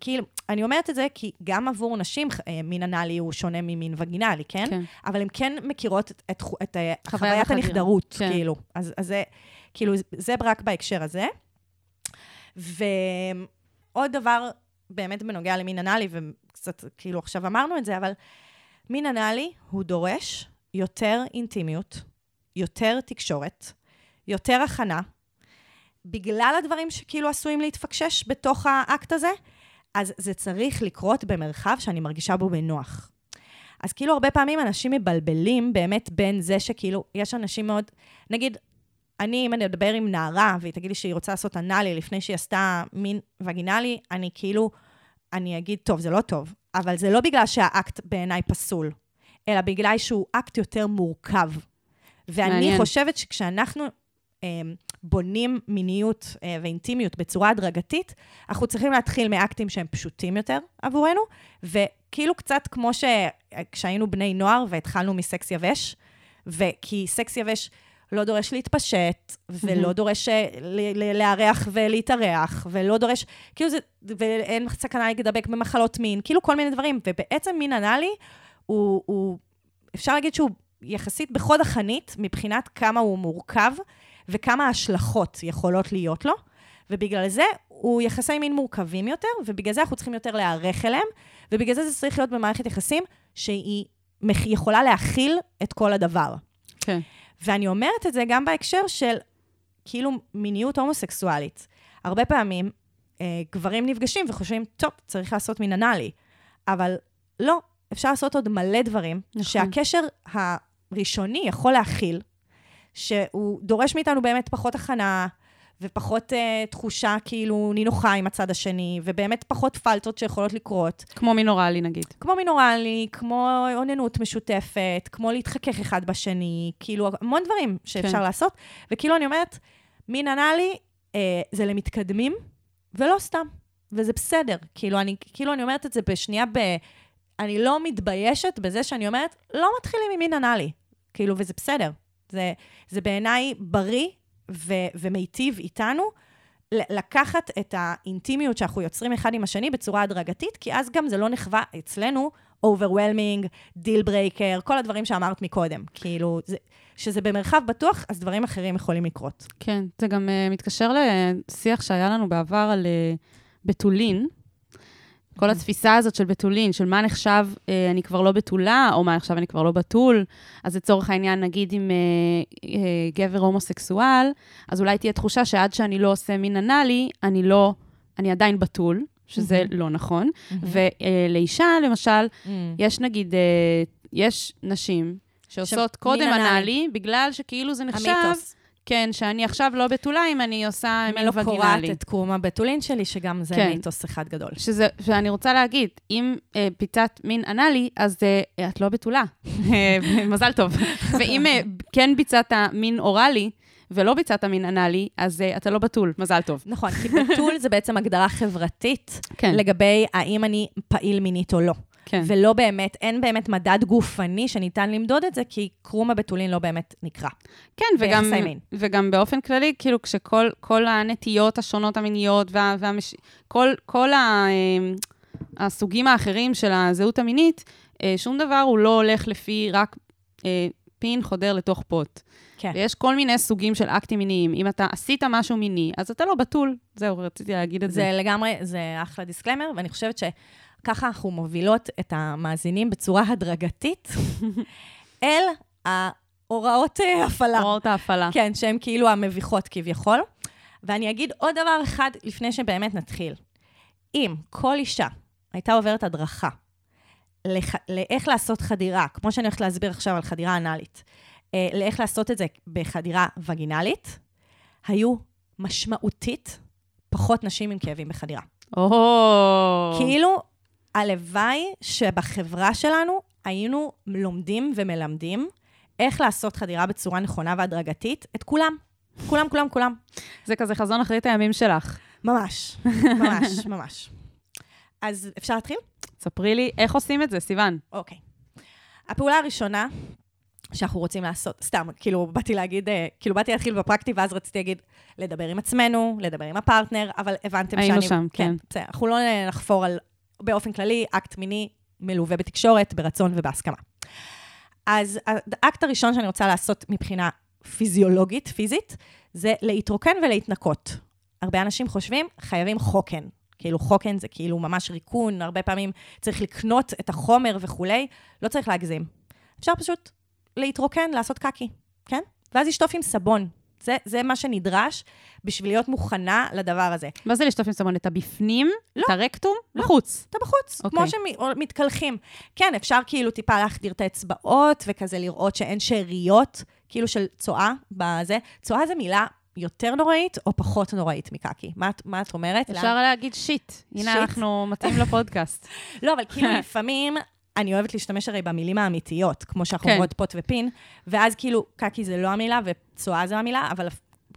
[SPEAKER 2] כאילו, אני אומרת את זה כי גם עבור נשים, אה, מין אנאלי הוא שונה ממין וגינלי, כן?
[SPEAKER 1] כן.
[SPEAKER 2] אבל הן כן מכירות את, את, את אה,
[SPEAKER 1] חוויית.
[SPEAKER 2] הנכדרות,
[SPEAKER 1] כן.
[SPEAKER 2] כאילו. אז, אז זה, כאילו, זה רק בהקשר הזה. ועוד דבר, באמת בנוגע למין אנאלי, וקצת, כאילו, עכשיו אמרנו את זה, אבל מין אנאלי הוא דורש יותר אינטימיות, יותר תקשורת, יותר הכנה, בגלל הדברים שכאילו עשויים להתפקשש בתוך האקט הזה, אז זה צריך לקרות במרחב שאני מרגישה בו בנוח. אז כאילו הרבה פעמים אנשים מבלבלים באמת בין זה שכאילו, יש אנשים מאוד, נגיד, אני, אם אני אדבר עם נערה והיא תגיד לי שהיא רוצה לעשות אנאלי לפני שהיא עשתה מין וגינלי, אני כאילו, אני אגיד, טוב, זה לא טוב, אבל זה לא בגלל שהאקט בעיניי פסול, אלא בגלל שהוא אקט יותר מורכב. ואני
[SPEAKER 1] מעניין.
[SPEAKER 2] חושבת שכשאנחנו בונים מיניות אה, ואינטימיות בצורה הדרגתית, אנחנו צריכים להתחיל מאקטים שהם פשוטים יותר עבורנו, וכאילו קצת כמו שכשהיינו בני נוער והתחלנו מסקס יבש, וכי סקס יבש לא דורש להתפשט, ולא דורש אה, לארח ולהתארח, ולא דורש, כאילו זה, ואין סכנה להידבק במחלות מין, כאילו כל מיני דברים. ובעצם מין אנאלי הוא, הוא, אפשר להגיד שהוא יחסית בחוד החנית, מבחינת כמה הוא מורכב, וכמה השלכות יכולות להיות לו, ובגלל זה הוא יחסי מין מורכבים יותר, ובגלל זה אנחנו צריכים יותר להיערך אליהם, ובגלל זה זה צריך להיות במערכת יחסים שהיא יכולה להכיל את כל הדבר.
[SPEAKER 1] כן.
[SPEAKER 2] ואני אומרת את זה גם בהקשר של כאילו מיניות הומוסקסואלית. הרבה פעמים אה, גברים נפגשים וחושבים, טוב, צריך לעשות מין אנאלי. אבל לא, אפשר לעשות עוד מלא דברים,
[SPEAKER 1] נכון.
[SPEAKER 2] שהקשר הראשוני יכול להכיל, שהוא דורש מאיתנו באמת פחות הכנה, ופחות אה, תחושה כאילו נינוחה עם הצד השני, ובאמת פחות פלטות שיכולות לקרות.
[SPEAKER 1] כמו מינורלי נגיד.
[SPEAKER 2] כמו מינורלי, כמו אוננות משותפת, כמו להתחכך אחד בשני, כאילו המון דברים שאפשר
[SPEAKER 1] כן.
[SPEAKER 2] לעשות. וכאילו אני אומרת, מין אנאלי אה, זה למתקדמים, ולא סתם. וזה בסדר. כאילו אני, כאילו אני אומרת את זה בשנייה ב... אני לא מתביישת בזה שאני אומרת, לא מתחילים עם מין אנאלי. כאילו, וזה בסדר. זה, זה בעיניי בריא ו, ומיטיב איתנו. לקחת את האינטימיות שאנחנו יוצרים אחד עם השני בצורה הדרגתית, כי אז גם זה לא נחווה אצלנו overwhelming, deal breaker, כל הדברים שאמרת מקודם. כאילו, זה, שזה במרחב בטוח, אז דברים אחרים יכולים לקרות.
[SPEAKER 1] כן, זה גם uh, מתקשר לשיח שהיה לנו בעבר על uh, בתולין. כל התפיסה הזאת של בתולין, של מה נחשב uh, אני כבר לא בתולה, או מה נחשב אני כבר לא בתול. אז לצורך העניין, נגיד אם uh, uh, גבר הומוסקסואל, אז אולי תהיה תחושה שעד שאני לא עושה מין אנאלי, אני לא, אני עדיין בתול, שזה
[SPEAKER 2] מהמם.
[SPEAKER 1] לא נכון. ולאישה, למשל, יש נגיד, אה, יש נשים שעושות קודם
[SPEAKER 2] מין אנאלי.
[SPEAKER 1] אנאלי, בגלל שכאילו זה נחשב,
[SPEAKER 2] המיתוס.
[SPEAKER 1] כן, שאני עכשיו לא בתולה אם אני עושה מין
[SPEAKER 2] אני לא קורעת
[SPEAKER 1] וגינלי.
[SPEAKER 2] את קרום הבתולין שלי, שגם זה
[SPEAKER 1] כן.
[SPEAKER 2] מיתוס אחד גדול.
[SPEAKER 1] שזה, שאני רוצה להגיד, אם אה, פיצת מין אנאלי, אז אה, את לא בתולה. אה, מזל טוב. ואם אה, כן ביצעת מין אוראלי, ולא ביצעת מין אנאלי, אז אה, אתה לא בתול, מזל טוב.
[SPEAKER 2] נכון, כי בתול זה בעצם הגדרה חברתית
[SPEAKER 1] כן,
[SPEAKER 2] לגבי האם אני פעיל מינית או לא.
[SPEAKER 1] כן.
[SPEAKER 2] ולא באמת, אין באמת מדד גופני שניתן למדוד את זה, כי קרום הבתולין לא באמת נקרא.
[SPEAKER 1] כן, וגם. וגם באופן כללי, כאילו, כשכל כל הנטיות השונות המיניות, וה, והמש... כל, כל ה, אה, הסוגים האחרים של הזהות המינית, אה, שום דבר הוא לא הולך לפי רק אה, פין חודר לתוך פוט.
[SPEAKER 2] כן.
[SPEAKER 1] ויש כל מיני סוגים של אקטים מיניים. אם אתה עשית משהו מיני, אז אתה לא בתול. זהו, רציתי להגיד את זה.
[SPEAKER 2] זה לגמרי, זה אחלה דיסקלמר, ואני חושבת שככה אנחנו מובילות את המאזינים בצורה הדרגתית אל ההוראות אה, הפעלה.
[SPEAKER 1] הוראות ההפעלה.
[SPEAKER 2] כן, שהן כאילו המביכות כביכול. ואני אגיד עוד דבר אחד לפני שבאמת נתחיל. אם כל אישה הייתה עוברת הדרכה לח... לאיך לעשות חדירה, כמו שאני הולכת להסביר עכשיו על חדירה אנאלית, אה, לאיך לעשות את זה בחדירה וגינלית, היו משמעותית פחות נשים עם כאבים בחדירה.
[SPEAKER 1] או...
[SPEAKER 2] כאילו, הלוואי שבחברה שלנו היינו לומדים ומלמדים איך לעשות חדירה בצורה נכונה והדרגתית, את כולם. כולם, כולם, כולם.
[SPEAKER 1] זה כזה חזון אחרית הימים שלך.
[SPEAKER 2] ממש, ממש, ממש. אז אפשר להתחיל?
[SPEAKER 1] ספרי לי איך עושים את זה, סיוון.
[SPEAKER 2] אוקיי. הפעולה הראשונה שאנחנו רוצים לעשות, סתם, כאילו, באתי להגיד, אה, כאילו, באתי להתחיל בפרקטי, ואז רציתי להגיד, לדבר עם עצמנו, לדבר עם הפרטנר, אבל הבנתם
[SPEAKER 1] היינו
[SPEAKER 2] שאני...
[SPEAKER 1] שם, כן.
[SPEAKER 2] בסדר, אנחנו לא נחפור על, באופן כללי, אקט מיני מלווה בתקשורת, ברצון ובהסכמה. אז האקט הראשון שאני רוצה לעשות מבחינה פיזיולוגית, פיזית, זה להתרוקן ולהתנקות. הרבה אנשים חושבים, חייבים חוקן. כאילו חוקן זה כאילו ממש ריקון, הרבה פעמים צריך לקנות את החומר וכולי, לא צריך להגזים. אפשר פשוט להתרוקן, לעשות קקי, כן? ואז לשטוף עם סבון. זה, זה מה שנדרש בשביל להיות מוכנה לדבר הזה.
[SPEAKER 1] מה זה לשטוף עם סבון? את הבפנים?
[SPEAKER 2] לא.
[SPEAKER 1] את הרקטום?
[SPEAKER 2] לא.
[SPEAKER 1] בחוץ.
[SPEAKER 2] אתה בחוץ,
[SPEAKER 1] אוקיי.
[SPEAKER 2] כמו שמתקלחים. כן, אפשר כאילו טיפה להחדיר את האצבעות, וכזה לראות שאין שאריות, כאילו של צואה בזה. צואה זה מילה יותר נוראית או פחות נוראית מקקי? מה, מה את אומרת?
[SPEAKER 1] אפשר להגיד שיט. הנה,
[SPEAKER 2] שיט?
[SPEAKER 1] אנחנו מתאים לפודקאסט.
[SPEAKER 2] לא, אבל כאילו לפעמים, אני אוהבת להשתמש הרי במילים האמיתיות, כמו שאנחנו
[SPEAKER 1] כן.
[SPEAKER 2] אומרות פוט ופין, ואז כאילו, קקי זה לא המילה וצואה זה המילה, אבל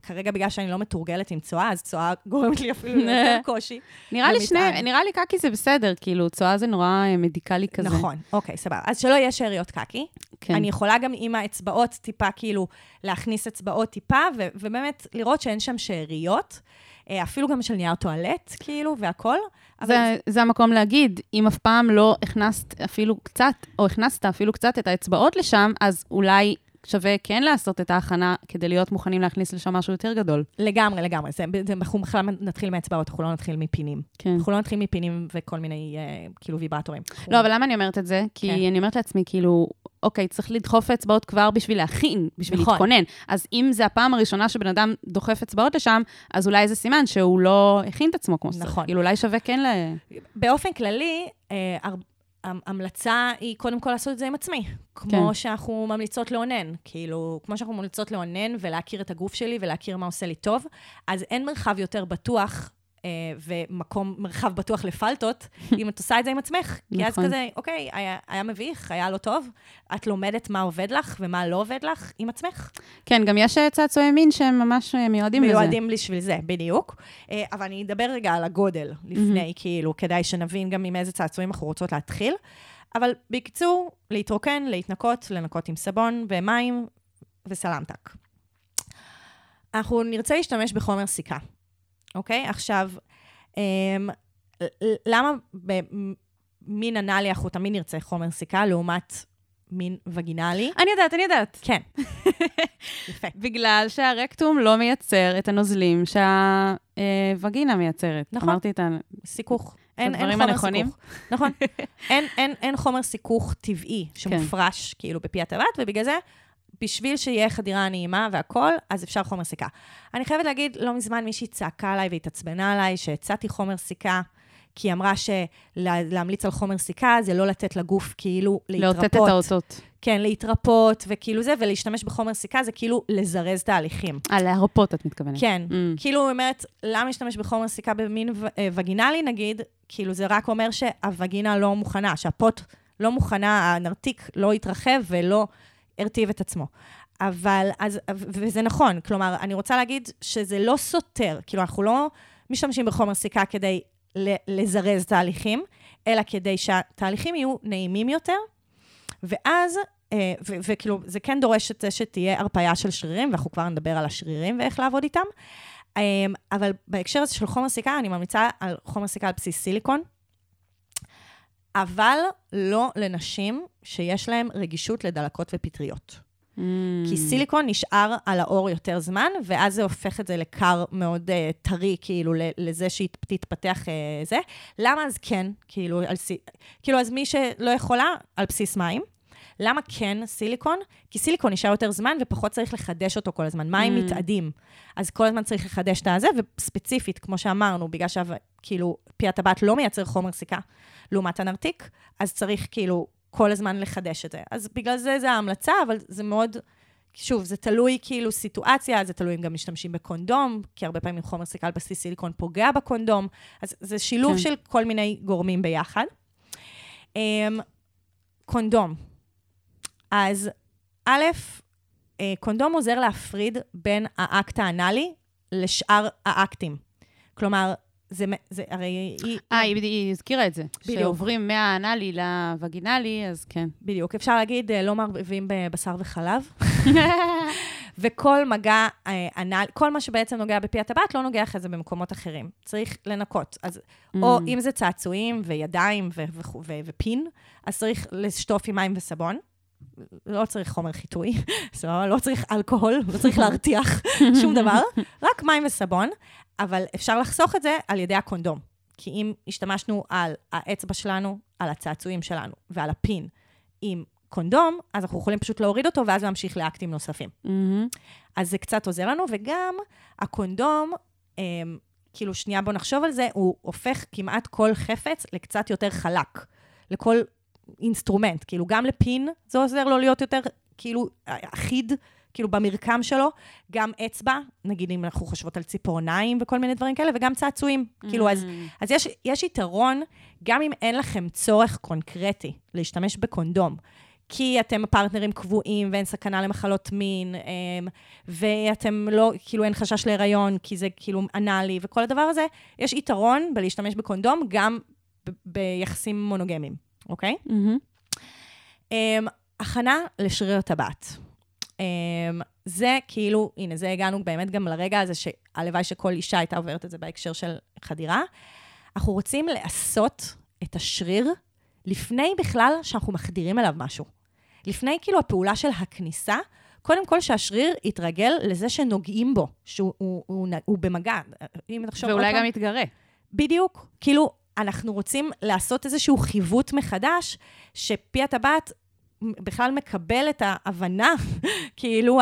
[SPEAKER 2] כרגע בגלל שאני לא מתורגלת עם צואה, אז צואה גורמת לי אפילו יותר קושי.
[SPEAKER 1] נראה לי. שני, נראה לי קקי זה בסדר, כאילו, צואה זה נורא אה, מדיקלי כזה.
[SPEAKER 2] נכון, אוקיי, סבבה. אז שלא יהיה שאריות קקי.
[SPEAKER 1] כן.
[SPEAKER 2] אני יכולה גם עם האצבעות טיפה, כאילו, להכניס אצבעות טיפה, ו- ובאמת לראות שאין שם שאריות, אה, אפילו גם של נייר טואלט, כאילו, והכול. אבל
[SPEAKER 1] זה, זה המקום להגיד, אם אף פעם לא הכנסת אפילו קצת, או הכנסת אפילו קצת את האצבעות לשם, אז אולי שווה כן לעשות את ההכנה כדי להיות מוכנים להכניס לשם משהו יותר גדול.
[SPEAKER 2] לגמרי, לגמרי. זה, זה, אנחנו בכלל נתחיל מאצבעות, אנחנו לא נתחיל מפינים.
[SPEAKER 1] כן.
[SPEAKER 2] אנחנו לא נתחיל מפינים וכל מיני, אה, כאילו, ויברטורים.
[SPEAKER 1] לא, אבל למה אני אומרת את זה? כי
[SPEAKER 2] כן.
[SPEAKER 1] אני אומרת לעצמי, כאילו, אוקיי, צריך לדחוף אצבעות כבר בשביל להכין, בשביל
[SPEAKER 2] נכון.
[SPEAKER 1] להתכונן. אז אם זה הפעם הראשונה שבן אדם דוחף אצבעות לשם, אז אולי זה סימן שהוא לא הכין את עצמו כמו שצריך.
[SPEAKER 2] נכון.
[SPEAKER 1] כאילו, אולי שווה כן ל...
[SPEAKER 2] באופן כללי, אה, הר- ההמלצה היא קודם כל לעשות את זה עם עצמי. כמו שאנחנו ממליצות לאונן. כאילו, כמו שאנחנו ממליצות לאונן ולהכיר את הגוף שלי ולהכיר מה עושה לי טוב, אז אין מרחב יותר בטוח ומקום, מרחב בטוח לפלטות, אם את עושה את זה עם עצמך. כי אז
[SPEAKER 1] נכון.
[SPEAKER 2] כזה, אוקיי, היה, היה מביך, היה לא טוב, את לומדת מה עובד לך ומה לא עובד לך עם עצמך.
[SPEAKER 1] כן, גם יש אה, צעצועי מין שהם ממש אה, מיועדים לזה.
[SPEAKER 2] מיועדים בשביל זה, בדיוק. אה, אבל אני אדבר רגע על הגודל לפני, כאילו, כדאי שנבין גם עם איזה צעצועים אנחנו רוצות להתחיל. אבל בקיצור, להתרוקן, להתנקות, לנקות עם סבון ומים וסלמטק. אנחנו נרצה להשתמש בחומר סיכה, אוקיי? עכשיו, אמ, למה במין אנאלי אנחנו תמיד נרצה חומר סיכה לעומת מין וגינלי?
[SPEAKER 1] אני יודעת, אני יודעת.
[SPEAKER 2] כן. יפה.
[SPEAKER 1] בגלל שהרקטום לא מייצר את הנוזלים שהווגינה מייצרת.
[SPEAKER 2] נכון.
[SPEAKER 1] אמרתי את ה...
[SPEAKER 2] סיכוך. אין, אין חומר
[SPEAKER 1] הנכונים.
[SPEAKER 2] סיכוך. נכון. אין, אין, אין חומר סיכוך טבעי שמופרש כאילו בפי הטבעת, ובגלל זה, בשביל שיהיה חדירה נעימה והכול, אז אפשר חומר סיכה. אני חייבת להגיד, לא מזמן מישהי צעקה עליי והתעצבנה עליי שהצעתי חומר סיכה, כי היא אמרה שלהמליץ על חומר סיכה זה לא לתת לגוף כאילו להתרפות.
[SPEAKER 1] לאותת את האותות.
[SPEAKER 2] כן, להתרפות וכאילו זה, ולהשתמש בחומר סיכה זה כאילו לזרז תהליכים.
[SPEAKER 1] אה, להרפות, את מתכוונת.
[SPEAKER 2] כן.
[SPEAKER 1] Mm.
[SPEAKER 2] כאילו, היא אומרת, למה להשתמש בחומר סיכה במין ו- אה, וגינלי, נגיד? כאילו, זה רק אומר שהווגינה לא מוכנה, שהפוט לא מוכנה, הנרתיק לא התרחב ולא הרטיב את עצמו. אבל, אז, וזה נכון, כלומר, אני רוצה להגיד שזה לא סותר, כאילו, אנחנו לא משתמשים בחומר סיכה כדי לזרז תהליכים, אלא כדי שהתהליכים יהיו נעימים יותר, ואז, אה, וכאילו, זה כן דורש את זה שתהיה הרפאיה של שרירים, ואנחנו כבר נדבר על השרירים ואיך לעבוד איתם. אה, אבל בהקשר הזה של חומר סיכה, אני ממליצה על חומר סיכה על בסיס סיליקון, אבל לא לנשים שיש להן רגישות לדלקות ופטריות.
[SPEAKER 1] Mm.
[SPEAKER 2] כי סיליקון נשאר על האור יותר זמן, ואז זה הופך את זה לקר מאוד uh, טרי, כאילו, לזה שתתפתח uh, זה. למה אז כן, כאילו, על. כאילו, אז מי שלא יכולה, על בסיס מים. למה כן סיליקון? כי סיליקון נשאר יותר זמן ופחות צריך לחדש אותו כל הזמן. מים
[SPEAKER 1] Mm.
[SPEAKER 2] מתאדים. אז כל הזמן צריך לחדש את הזה, וספציפית, כמו שאמרנו, בגלל שכאילו פי הטבעת לא מייצר חומר סיכה לעומת הנרתיק, אז צריך כאילו כל הזמן לחדש את זה. אז בגלל זה זה ההמלצה, אבל זה מאוד... שוב, זה תלוי כאילו סיטואציה, זה תלוי אם גם משתמשים בקונדום, כי הרבה פעמים חומר סיכה על בסיס סיליקון פוגע בקונדום, אז זה שילוב
[SPEAKER 1] כן.
[SPEAKER 2] של כל מיני גורמים ביחד. Um, קונדום. אז א', אה, קונדום עוזר להפריד בין האקט האנאלי לשאר האקטים. כלומר, זה, זה הרי היא...
[SPEAKER 1] אה, היא היא הזכירה את זה.
[SPEAKER 2] בדיוק.
[SPEAKER 1] שעוברים מהאנאלי לווגינלי, אז כן.
[SPEAKER 2] בדיוק, אפשר להגיד, אה, לא מערבבים בבשר וחלב. וכל מגע אה, אנל, כל מה שבעצם נוגע בפי הטבעת, לא נוגע אחרי זה במקומות אחרים. צריך לנקות. אז או
[SPEAKER 1] Mm.
[SPEAKER 2] אם זה צעצועים וידיים ו- ו- ו- ופין, אז צריך לשטוף עם מים וסבון. לא צריך חומר חיטוי, סבבה? לא צריך אלכוהול, לא צריך להרתיח, שום דבר, רק מים וסבון, אבל אפשר לחסוך את זה על ידי הקונדום. כי אם השתמשנו על האצבע שלנו, על הצעצועים שלנו ועל הפין עם קונדום, אז אנחנו יכולים פשוט להוריד אותו ואז להמשיך לאקטים נוספים. אז זה קצת עוזר לנו, וגם הקונדום, אה, כאילו, שנייה בוא נחשוב על זה, הוא הופך כמעט כל חפץ לקצת יותר חלק, לכל instrument. כאילו, גם לפין זה עוזר לו להיות יותר, כאילו, אחיד, כאילו, במרקם שלו, גם אצבע, נגיד אם אנחנו חושבות על ציפורניים וכל מיני דברים כאלה, וגם צעצועים. כאילו, אז, אז יש, יש יתרון, גם אם אין לכם צורך קונקרטי להשתמש בקונדום. כי אתם פרטנרים קבועים ואין סכנה למחלות מין, אמ, ואתם לא, כאילו אין חשש להיריון, כי זה כאילו אנאלי וכל הדבר הזה, יש יתרון בלהשתמש בקונדום גם ב- ביחסים מונוגמיים, אוקיי? Um, הכנה לשריר הטבעת. Um, זה כאילו, הנה, זה הגענו באמת גם לרגע הזה שהלוואי שכל אישה הייתה עוברת את זה בהקשר של חדירה. אנחנו רוצים לעשות את השריר לפני בכלל שאנחנו מחדירים אליו משהו. לפני כאילו הפעולה של הכניסה, קודם כל שהשריר יתרגל לזה שנוגעים בו, שהוא הוא, הוא, הוא במגע. אם נחשוב
[SPEAKER 1] ואולי גם יתגרה.
[SPEAKER 2] בדיוק. כאילו, אנחנו רוצים לעשות איזשהו חיווט מחדש, שפי הטבעת בכלל מקבל את ההבנה, כאילו,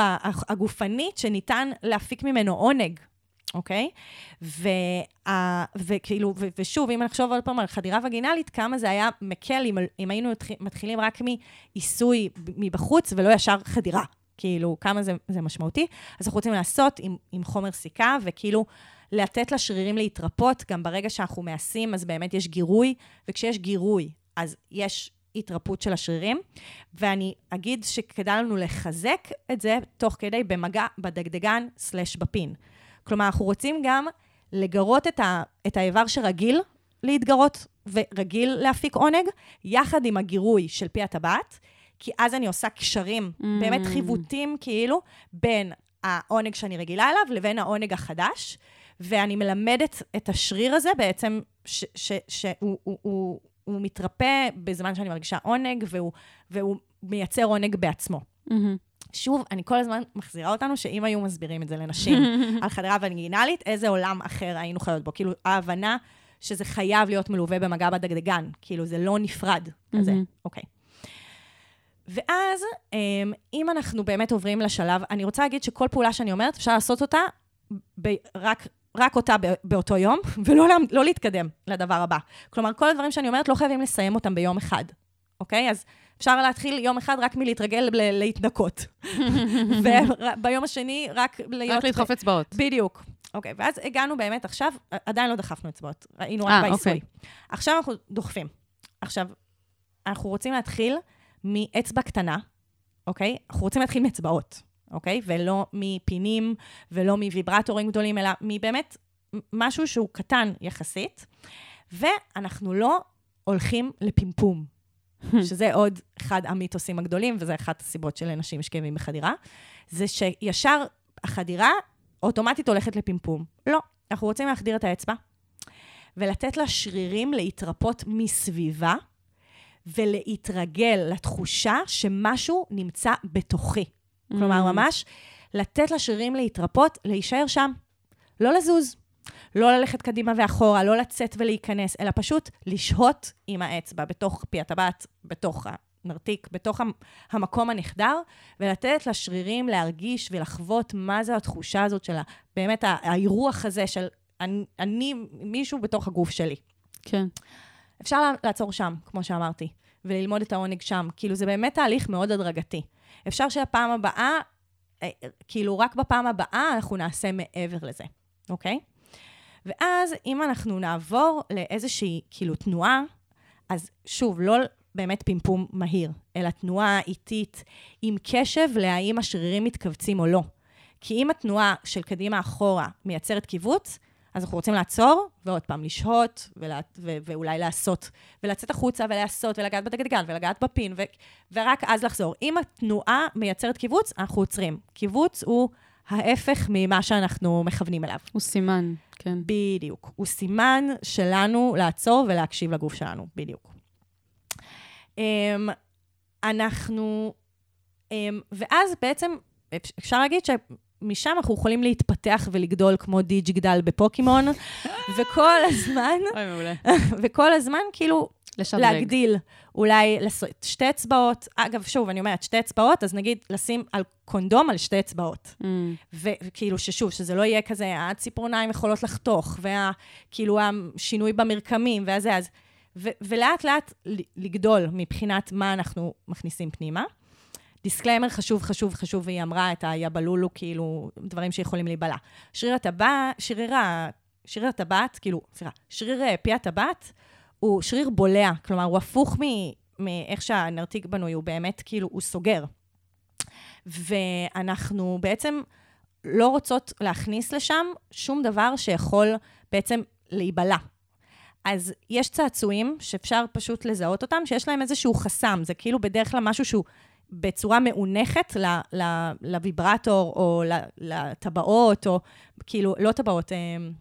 [SPEAKER 2] הגופנית, שניתן להפיק ממנו עונג, אוקיי? וה, וכאילו, ו, ושוב, אם נחשוב עוד פעם על חדירה וגינלית, כמה זה היה מקל אם, אם היינו מתחילים רק מעיסוי מבחוץ ולא ישר חדירה. כאילו, כמה זה, זה משמעותי. אז אנחנו רוצים לעשות עם, עם חומר סיכה, וכאילו לתת לשרירים להתרפות, גם ברגע שאנחנו מעשים, אז באמת יש גירוי, וכשיש גירוי, אז יש התרפות של השרירים, ואני אגיד שכדאי לנו לחזק את זה תוך כדי במגע בדגדגן סלש בפין. כלומר, אנחנו רוצים גם לגרות את, ה, את האיבר שרגיל להתגרות ורגיל להפיק עונג, יחד עם הגירוי של פי הטבעת, כי אז אני עושה קשרים, mm. באמת חיווטים כאילו, בין העונג שאני רגילה אליו לבין העונג החדש, ואני מלמדת את השריר הזה בעצם, שהוא הוא, הוא, הוא מתרפא בזמן שאני מרגישה עונג, והוא, והוא מייצר עונג בעצמו. Mm-hmm. שוב, אני כל הזמן מחזירה אותנו שאם היו מסבירים את זה לנשים על חדרה ונגינלית, איזה עולם אחר היינו חיות בו. כאילו, ההבנה שזה חייב להיות מלווה במגע בדגדגן, כאילו, זה לא נפרד כזה. אוקיי. Mm-hmm. Okay. ואז, אמ, אם אנחנו באמת עוברים לשלב, אני רוצה להגיד שכל פעולה שאני אומרת, אפשר לעשות אותה ב- רק, רק אותה באותו יום, ולא לא להתקדם לדבר הבא. כלומר, כל הדברים שאני אומרת, לא חייבים לסיים אותם ביום אחד, אוקיי? אז אפשר להתחיל יום אחד רק מלהתרגל להתנקות. וביום השני, רק להיות...
[SPEAKER 1] רק לדחוף אצבעות.
[SPEAKER 2] בדיוק. אוקיי, ואז הגענו באמת עכשיו, עדיין לא דחפנו אצבעות, היינו רק אה, בעיסוי. אוקיי. עכשיו אנחנו דוחפים. עכשיו, אנחנו רוצים להתחיל מאצבע קטנה, אוקיי? אנחנו רוצים להתחיל מאצבעות, אוקיי? ולא מפינים ולא מוויברטורים גדולים, אלא מבאמת משהו שהוא קטן יחסית, ואנחנו לא הולכים לפימפום, שזה עוד אחד המיתוסים הגדולים, וזה אחת הסיבות שלנשים יש כאבים בחדירה, זה שישר החדירה אוטומטית הולכת לפימפום. לא, אנחנו רוצים להחדיר את האצבע, ולתת לה שרירים להתרפות מסביבה, ולהתרגל לתחושה שמשהו נמצא בתוכי. Mm. כלומר, ממש לתת לשרירים להתרפות, להישאר שם, לא לזוז. לא ללכת קדימה ואחורה, לא לצאת ולהיכנס, אלא פשוט לשהות עם האצבע בתוך פי הטבעת, בתוך הנרתיק, בתוך המקום הנחדר, ולתת לשרירים להרגיש ולחוות מה זה התחושה הזאת של באמת האירוח הזה של אני, אני מישהו בתוך הגוף שלי.
[SPEAKER 1] כן.
[SPEAKER 2] אפשר לעצור שם, כמו שאמרתי, וללמוד את העונג שם. כאילו, זה באמת תהליך מאוד הדרגתי. אפשר שהפעם הבאה, אה, כאילו, רק בפעם הבאה אנחנו נעשה מעבר לזה, אוקיי? ואז אם אנחנו נעבור לאיזושהי, כאילו, תנועה, אז שוב, לא באמת פימפום מהיר, אלא תנועה איטית עם קשב להאם השרירים מתכווצים או לא. כי אם התנועה של קדימה אחורה מייצרת קיבוץ, אז אנחנו רוצים לעצור, ועוד פעם לשהות, ולה, ו- ואולי לעשות, ולצאת החוצה ולעשות, ולגעת בדגדגן, ולגעת בפין, ו- ורק אז לחזור. אם התנועה מייצרת קיבוץ, אנחנו עוצרים. קיבוץ הוא ההפך ממה שאנחנו מכוונים אליו.
[SPEAKER 1] הוא סימן, כן.
[SPEAKER 2] בדיוק. הוא סימן שלנו לעצור ולהקשיב לגוף שלנו, בדיוק. Um, אנחנו... Um, ואז בעצם אפשר להגיד ש... משם אנחנו יכולים להתפתח ולגדול כמו דיג' גדל בפוקימון, וכל הזמן,
[SPEAKER 1] אוי, מעולה.
[SPEAKER 2] וכל הזמן כאילו
[SPEAKER 1] לשדרג.
[SPEAKER 2] להגדיל, אולי לעשות שתי אצבעות. אגב, שוב, אני אומרת, שתי אצבעות, אז נגיד לשים על קונדום על שתי אצבעות. Mm. וכאילו, ששוב, שזה לא יהיה כזה, הציפורניים יכולות לחתוך, וכאילו השינוי במרקמים והזה, אז... ו- ולאט לאט לגדול מבחינת מה אנחנו מכניסים פנימה. disclaimer חשוב, חשוב, חשוב, והיא אמרה את היבלולו, כאילו, דברים שיכולים להיבלע. שריר הטבעת, שריר, שריר הטבעת, כאילו, סליחה, שריר אה, פי הטבעת, הוא שריר בולע, כלומר, הוא הפוך מאיך שהנרתיק בנוי, הוא באמת, כאילו, הוא סוגר. ואנחנו בעצם לא רוצות להכניס לשם שום דבר שיכול בעצם להיבלע. אז יש צעצועים שאפשר פשוט לזהות אותם, שיש להם איזשהו חסם, זה כאילו בדרך כלל משהו שהוא בצורה מאונכת לוויברטור, או לטבעות, או כאילו, לא טבעות, הם,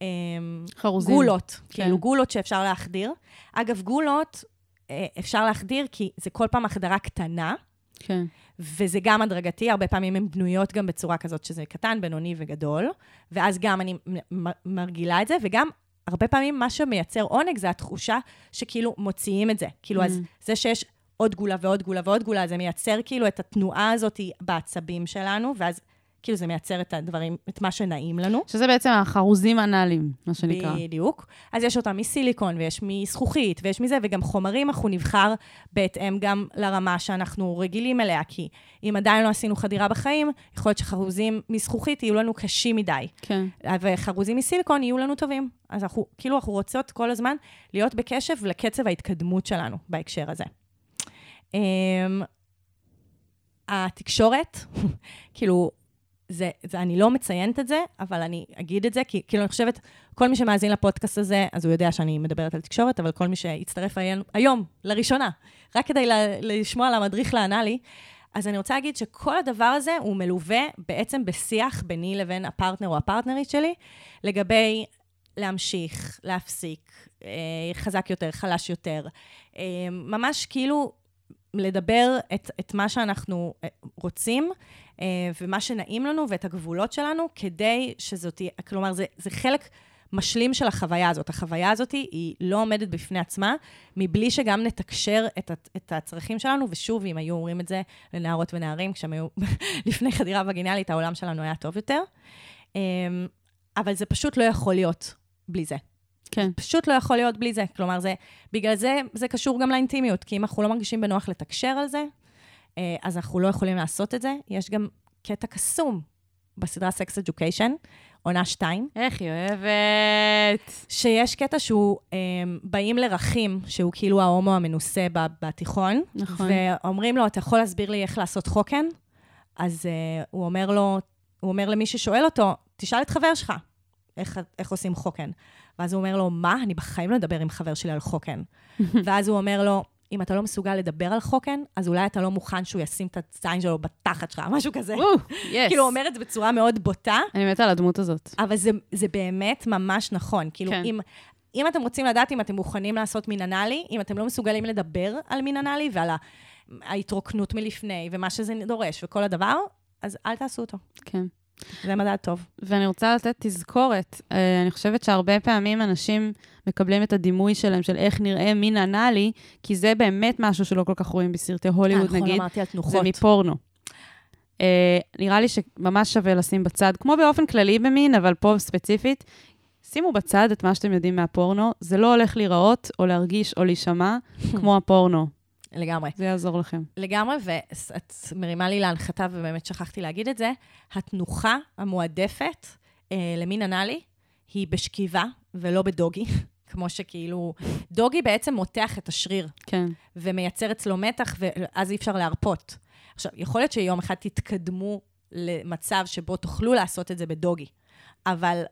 [SPEAKER 1] הם, חרוזים.
[SPEAKER 2] גולות, כן. כאילו גולות שאפשר להחדיר. אגב, גולות אה, אפשר להחדיר כי זה כל פעם החדרה קטנה.
[SPEAKER 1] כן.
[SPEAKER 2] וזה גם הדרגתי, הרבה פעמים הן בנויות גם בצורה כזאת שזה קטן, בינוני וגדול, ואז גם אני מרגילה את זה, וגם הרבה פעמים מה שמייצר עונג זה התחושה שכאילו מוציאים את זה. כאילו, mm. אז זה שיש עוד גולה ועוד גולה ועוד גולה, זה מייצר כאילו את התנועה הזאת בעצבים שלנו, ואז כאילו זה מייצר את הדברים, את מה שנעים לנו.
[SPEAKER 1] שזה בעצם החרוזים אנאליים, מה שנקרא.
[SPEAKER 2] בדיוק. אז יש אותם מסיליקון, ויש מזכוכית, ויש מזה, וגם חומרים אנחנו נבחר בהתאם גם לרמה שאנחנו רגילים אליה, כי אם עדיין לא עשינו חדירה בחיים, יכול להיות שחרוזים מזכוכית יהיו לנו קשים מדי,
[SPEAKER 1] כן.
[SPEAKER 2] וחרוזים מסיליקון יהיו לנו טובים. אז אנחנו, כאילו, אנחנו רוצות כל הזמן להיות בקשב לקצב ההתקדמות שלנו בהקשר הזה. אמ, התקשורת, כאילו, זה, זה, אני לא מציינת את זה, אבל אני אגיד את זה, כי כאילו, אני חושבת, כל מי שמאזין לפודקאסט הזה, אז הוא יודע שאני מדברת על תקשורת, אבל כל מי שיצטרף היום, לראשונה, רק כדי לשמוע על המדריך לאנאלי, אז אני רוצה להגיד שכל הדבר הזה הוא מלווה בעצם בשיח ביני לבין הפרטנר או הפרטנרית שלי, לגבי להמשיך, להפסיק, אה, חזק יותר, חלש יותר. אה, ממש כאילו לדבר את, את מה שאנחנו אה, רוצים, אה, ומה שנעים לנו, ואת הגבולות שלנו, כדי שזאת תהיה, כלומר, זה, זה חלק משלים של החוויה הזאת. החוויה הזאת היא לא עומדת בפני עצמה, מבלי שגם נתקשר את, את הצרכים שלנו, ושוב, אם היו אומרים את זה לנערות ונערים, כשהם היו לפני חדירה וגינלית, העולם שלנו היה טוב יותר. אה, אבל זה פשוט לא יכול להיות בלי זה.
[SPEAKER 1] כן.
[SPEAKER 2] פשוט לא יכול להיות בלי זה. כלומר, זה, בגלל זה זה קשור גם לאינטימיות, כי אם אנחנו לא מרגישים בנוח לתקשר על זה, אה, אז אנחנו לא יכולים לעשות את זה. יש גם קטע קסום בסדרה Sex Education, עונה 2.
[SPEAKER 1] איך היא אוהבת.
[SPEAKER 2] שיש קטע שהוא, אה, באים לרכים, שהוא כאילו ההומו המנוסה בתיכון,
[SPEAKER 1] נכון.
[SPEAKER 2] ואומרים לו, אתה יכול להסביר לי איך לעשות חוקן? אז uh, הוא אומר לו, הוא אומר למי ששואל אותו, תשאל את חבר שלך, איך, איך עושים חוקן. ואז הוא אומר לו, מה? אני בחיים לא אדבר עם חבר שלי על חוקן. ואז הוא אומר לו, אם אתה לא מסוגל לדבר על חוקן, אז אולי אתה לא מוכן שהוא ישים את הזין שלו בתחת שלך, משהו כזה. כאילו, הוא אומר את זה בצורה מאוד בוטה,
[SPEAKER 1] אני מתה על הדמות הזאת.
[SPEAKER 2] אבל זה, זה באמת ממש נכון. כאילו,
[SPEAKER 1] כן.
[SPEAKER 2] אם, אם אתם רוצים לדעת אם אתם מוכנים לעשות מין אנאלי, אם אתם לא מסוגלים לדבר על מין אנאלי ועל ה- ההתרוקנות מלפני ומה שזה דורש וכל הדבר, אז אל תעשו אותו.
[SPEAKER 1] כן.
[SPEAKER 2] זה מדע טוב.
[SPEAKER 1] ואני רוצה לתת תזכורת. אה, אני חושבת שהרבה פעמים אנשים מקבלים את הדימוי שלהם של איך נראה מין אנאלי, כי זה באמת משהו שלא כל כך רואים בסרטי הוליווד,
[SPEAKER 2] נכון,
[SPEAKER 1] נגיד.
[SPEAKER 2] אמרתי על
[SPEAKER 1] זה
[SPEAKER 2] תנוחות.
[SPEAKER 1] מפורנו. Uh, נראה לי שממש שווה לשים בצד, כמו באופן כללי במין, אבל פה ספציפית, שימו בצד את מה שאתם יודעים מהפורנו, זה לא הולך להיראות או להרגיש או להישמע כמו הפורנו.
[SPEAKER 2] לגמרי.
[SPEAKER 1] זה יעזור לכם.
[SPEAKER 2] לגמרי, ואת מרימה לי להנחתה, ובאמת שכחתי להגיד את זה, התנוחה המועדפת אה, למין אנאלי היא בשכיבה ולא בדוגי, כמו שכאילו, דוגי בעצם מותח את השריר
[SPEAKER 1] כן.
[SPEAKER 2] ומייצר אצלו מתח, ואז אי אפשר להרפות. עכשיו, יכול להיות שיום אחד תתקדמו למצב שבו תוכלו לעשות את זה בדוגי, אבל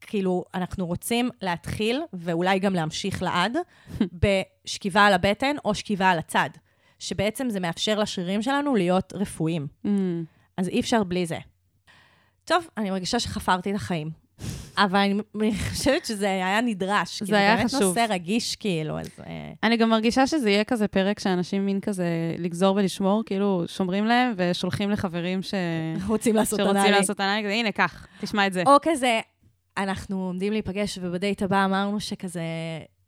[SPEAKER 2] כאילו, אנחנו רוצים להתחיל, ואולי גם להמשיך לעד, בשכיבה על הבטן או שכיבה על הצד, שבעצם זה מאפשר לשרירים שלנו להיות רפואיים.
[SPEAKER 1] Mm,
[SPEAKER 2] אז אי אפשר בלי זה. טוב, אני מרגישה שחפרתי את החיים. אבל אני חושבת שזה היה נדרש. כי
[SPEAKER 1] זה היה
[SPEAKER 2] באמת
[SPEAKER 1] חשוב.
[SPEAKER 2] נושא רגיש, כאילו, אז... אה,
[SPEAKER 1] אני גם מרגישה שזה יהיה כזה פרק שאנשים מין כזה לגזור ולשמור, כאילו שומרים להם ושולחים לחברים ש...
[SPEAKER 2] רוצים לעשות
[SPEAKER 1] שרוצים
[SPEAKER 2] אנאלי.
[SPEAKER 1] לעשות אנאלי, הנה, קח, תשמע את זה.
[SPEAKER 2] או כזה, אנחנו עומדים להיפגש, ובדייט הבא אמרנו שכזה,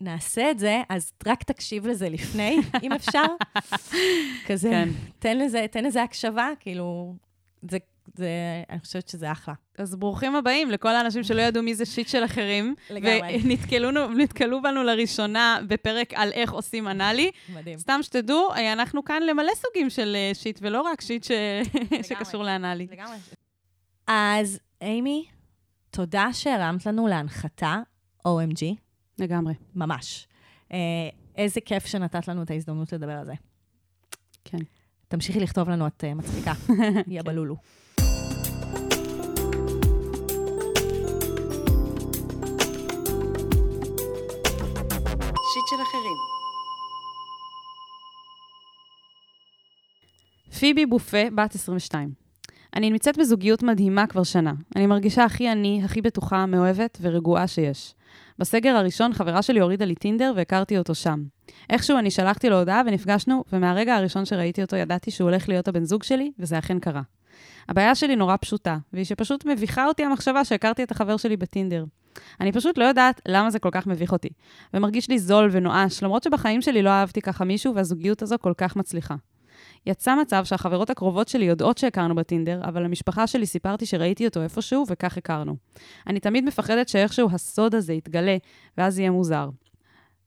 [SPEAKER 2] נעשה את זה, אז רק תקשיב לזה לפני, אם אפשר. כזה,
[SPEAKER 1] כן.
[SPEAKER 2] תן לזה, תן לזה הקשבה, כאילו, זה, זה, אני חושבת שזה אחלה.
[SPEAKER 1] אז ברוכים הבאים לכל האנשים שלא ידעו מי זה שיט של אחרים.
[SPEAKER 2] לגמרי.
[SPEAKER 1] ונתקלו בנו לראשונה בפרק על איך עושים אנאלי.
[SPEAKER 2] מדהים.
[SPEAKER 1] סתם שתדעו, אה, אנחנו כאן למלא סוגים של אה, שיט, ולא רק שיט ש... שקשור לאנאלי.
[SPEAKER 2] לגמרי. אז, אימי, תודה שהרמת לנו להנחתה OMG,
[SPEAKER 1] לגמרי.
[SPEAKER 2] ממש. אה, איזה כיף שנתת לנו את ההזדמנות לדבר על זה.
[SPEAKER 1] כן.
[SPEAKER 2] תמשיכי לכתוב לנו, את אה, מצחיקה. יא בלולו.
[SPEAKER 5] שיט של אחרים.
[SPEAKER 1] פיבי בופה, בת 22. אני נמצאת בזוגיות מדהימה כבר שנה. אני מרגישה הכי אני, הכי בטוחה, מאוהבת ורגועה שיש. בסגר הראשון חברה שלי הורידה לי טינדר והכרתי אותו שם. איכשהו אני שלחתי לו הודעה ונפגשנו, ומהרגע הראשון שראיתי אותו ידעתי שהוא הולך להיות הבן זוג שלי, וזה אכן קרה. הבעיה שלי נורא פשוטה, והיא שפשוט מביכה אותי המחשבה שהכרתי את החבר שלי בטינדר. אני פשוט לא יודעת למה זה כל כך מביך אותי, ומרגיש לי זול ונואש, למרות שבחיים שלי לא אהבתי ככה מישהו והזוגיות הזו כל כך מצליחה. יצא מצב שהחברות הקרובות שלי יודעות שהכרנו בטינדר, אבל למשפחה שלי סיפרתי שראיתי אותו איפשהו, וכך הכרנו. אני תמיד מפחדת שאיכשהו הסוד הזה יתגלה, ואז יהיה מוזר.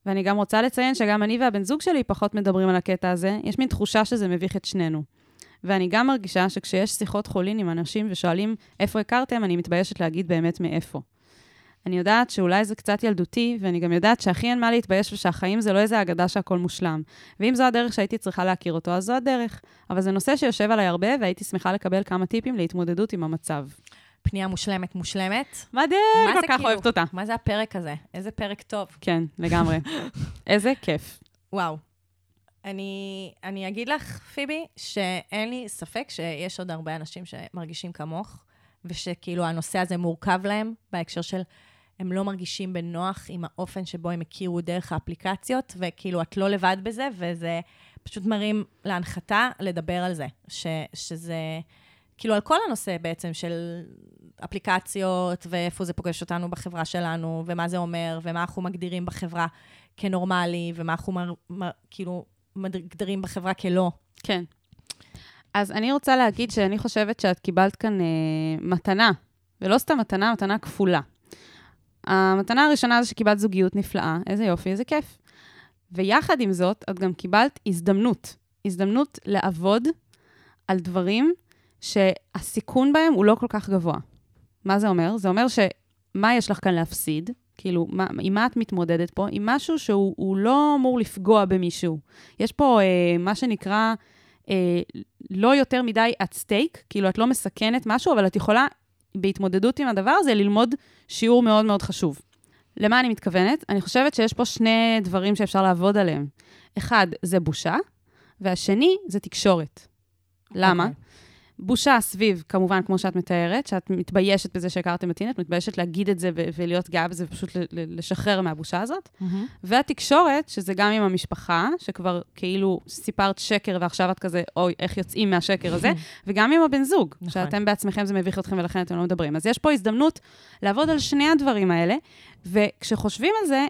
[SPEAKER 1] ואני גם רוצה לציין שגם אני והבן זוג שלי פחות מדברים על הקטע הזה, יש מין תחושה שזה מביך את שנינו. ואני גם מרגישה שכשיש שיחות חולין עם אנשים ושואלים איפה הכרתם, אני מתביישת להגיד באמת מאיפה. אני יודעת שאולי זה קצת ילדותי, ואני גם יודעת שהכי אין מה להתבייש ושהחיים זה לא איזה אגדה שהכל מושלם. ואם זו הדרך שהייתי צריכה להכיר אותו, אז זו הדרך. אבל זה נושא שיושב עליי הרבה, והייתי שמחה לקבל כמה טיפים להתמודדות עם המצב.
[SPEAKER 2] פנייה מושלמת מושלמת.
[SPEAKER 1] מדהים, כל כך
[SPEAKER 2] כאילו?
[SPEAKER 1] אוהבת אותה.
[SPEAKER 2] מה זה הפרק הזה? איזה פרק טוב.
[SPEAKER 1] כן, לגמרי. איזה כיף.
[SPEAKER 2] וואו. אני, אני אגיד לך, פיבי, שאין לי ספק שיש עוד הרבה אנשים שמרגישים כמוך, ושכאילו הנושא הזה מורכב להם בהקשר של הם לא מרגישים בנוח עם האופן שבו הם הכירו דרך האפליקציות, וכאילו את לא לבד בזה, וזה פשוט מרים להנחתה לדבר על זה. ש, שזה, כאילו על כל הנושא בעצם של אפליקציות, ואיפה זה פוגש אותנו בחברה שלנו, ומה זה אומר, ומה אנחנו מגדירים בחברה כנורמלי, ומה אנחנו מר, מר, כאילו מגדירים בחברה כלא.
[SPEAKER 1] כן. אז אני רוצה להגיד שאני חושבת שאת קיבלת כאן אה, מתנה, ולא סתם מתנה, מתנה כפולה. המתנה הראשונה זה שקיבלת זוגיות נפלאה, איזה יופי, איזה כיף. ויחד עם זאת, את גם קיבלת הזדמנות. הזדמנות לעבוד על דברים שהסיכון בהם הוא לא כל כך גבוה. מה זה אומר? זה אומר שמה יש לך כאן להפסיד? כאילו, מה, עם מה את מתמודדת פה? עם משהו שהוא הוא לא אמור לפגוע במישהו. יש פה אה, מה שנקרא אה, לא יותר מדי at stake, כאילו, את לא מסכנת משהו, אבל את יכולה, בהתמודדות עם הדבר הזה, ללמוד שיעור מאוד מאוד חשוב. למה אני מתכוונת? אני חושבת שיש פה שני דברים שאפשר לעבוד עליהם. אחד, זה בושה, והשני, זה תקשורת. למה? בושה סביב, כמובן, כמו שאת מתארת, שאת מתביישת בזה שהכרתם את טינט, את מתביישת להגיד את זה ולהיות גאה בזה ופשוט לשחרר מהבושה הזאת. והתקשורת, שזה גם עם המשפחה, שכבר כאילו סיפרת שקר ועכשיו את כזה, אוי, איך יוצאים מהשקר הזה, וגם עם הבן זוג,
[SPEAKER 2] נכון.
[SPEAKER 1] שאתם בעצמכם זה מביך אתכם ולכן אתם לא מדברים. אז יש פה הזדמנות לעבוד על שני הדברים האלה, וכשחושבים על זה,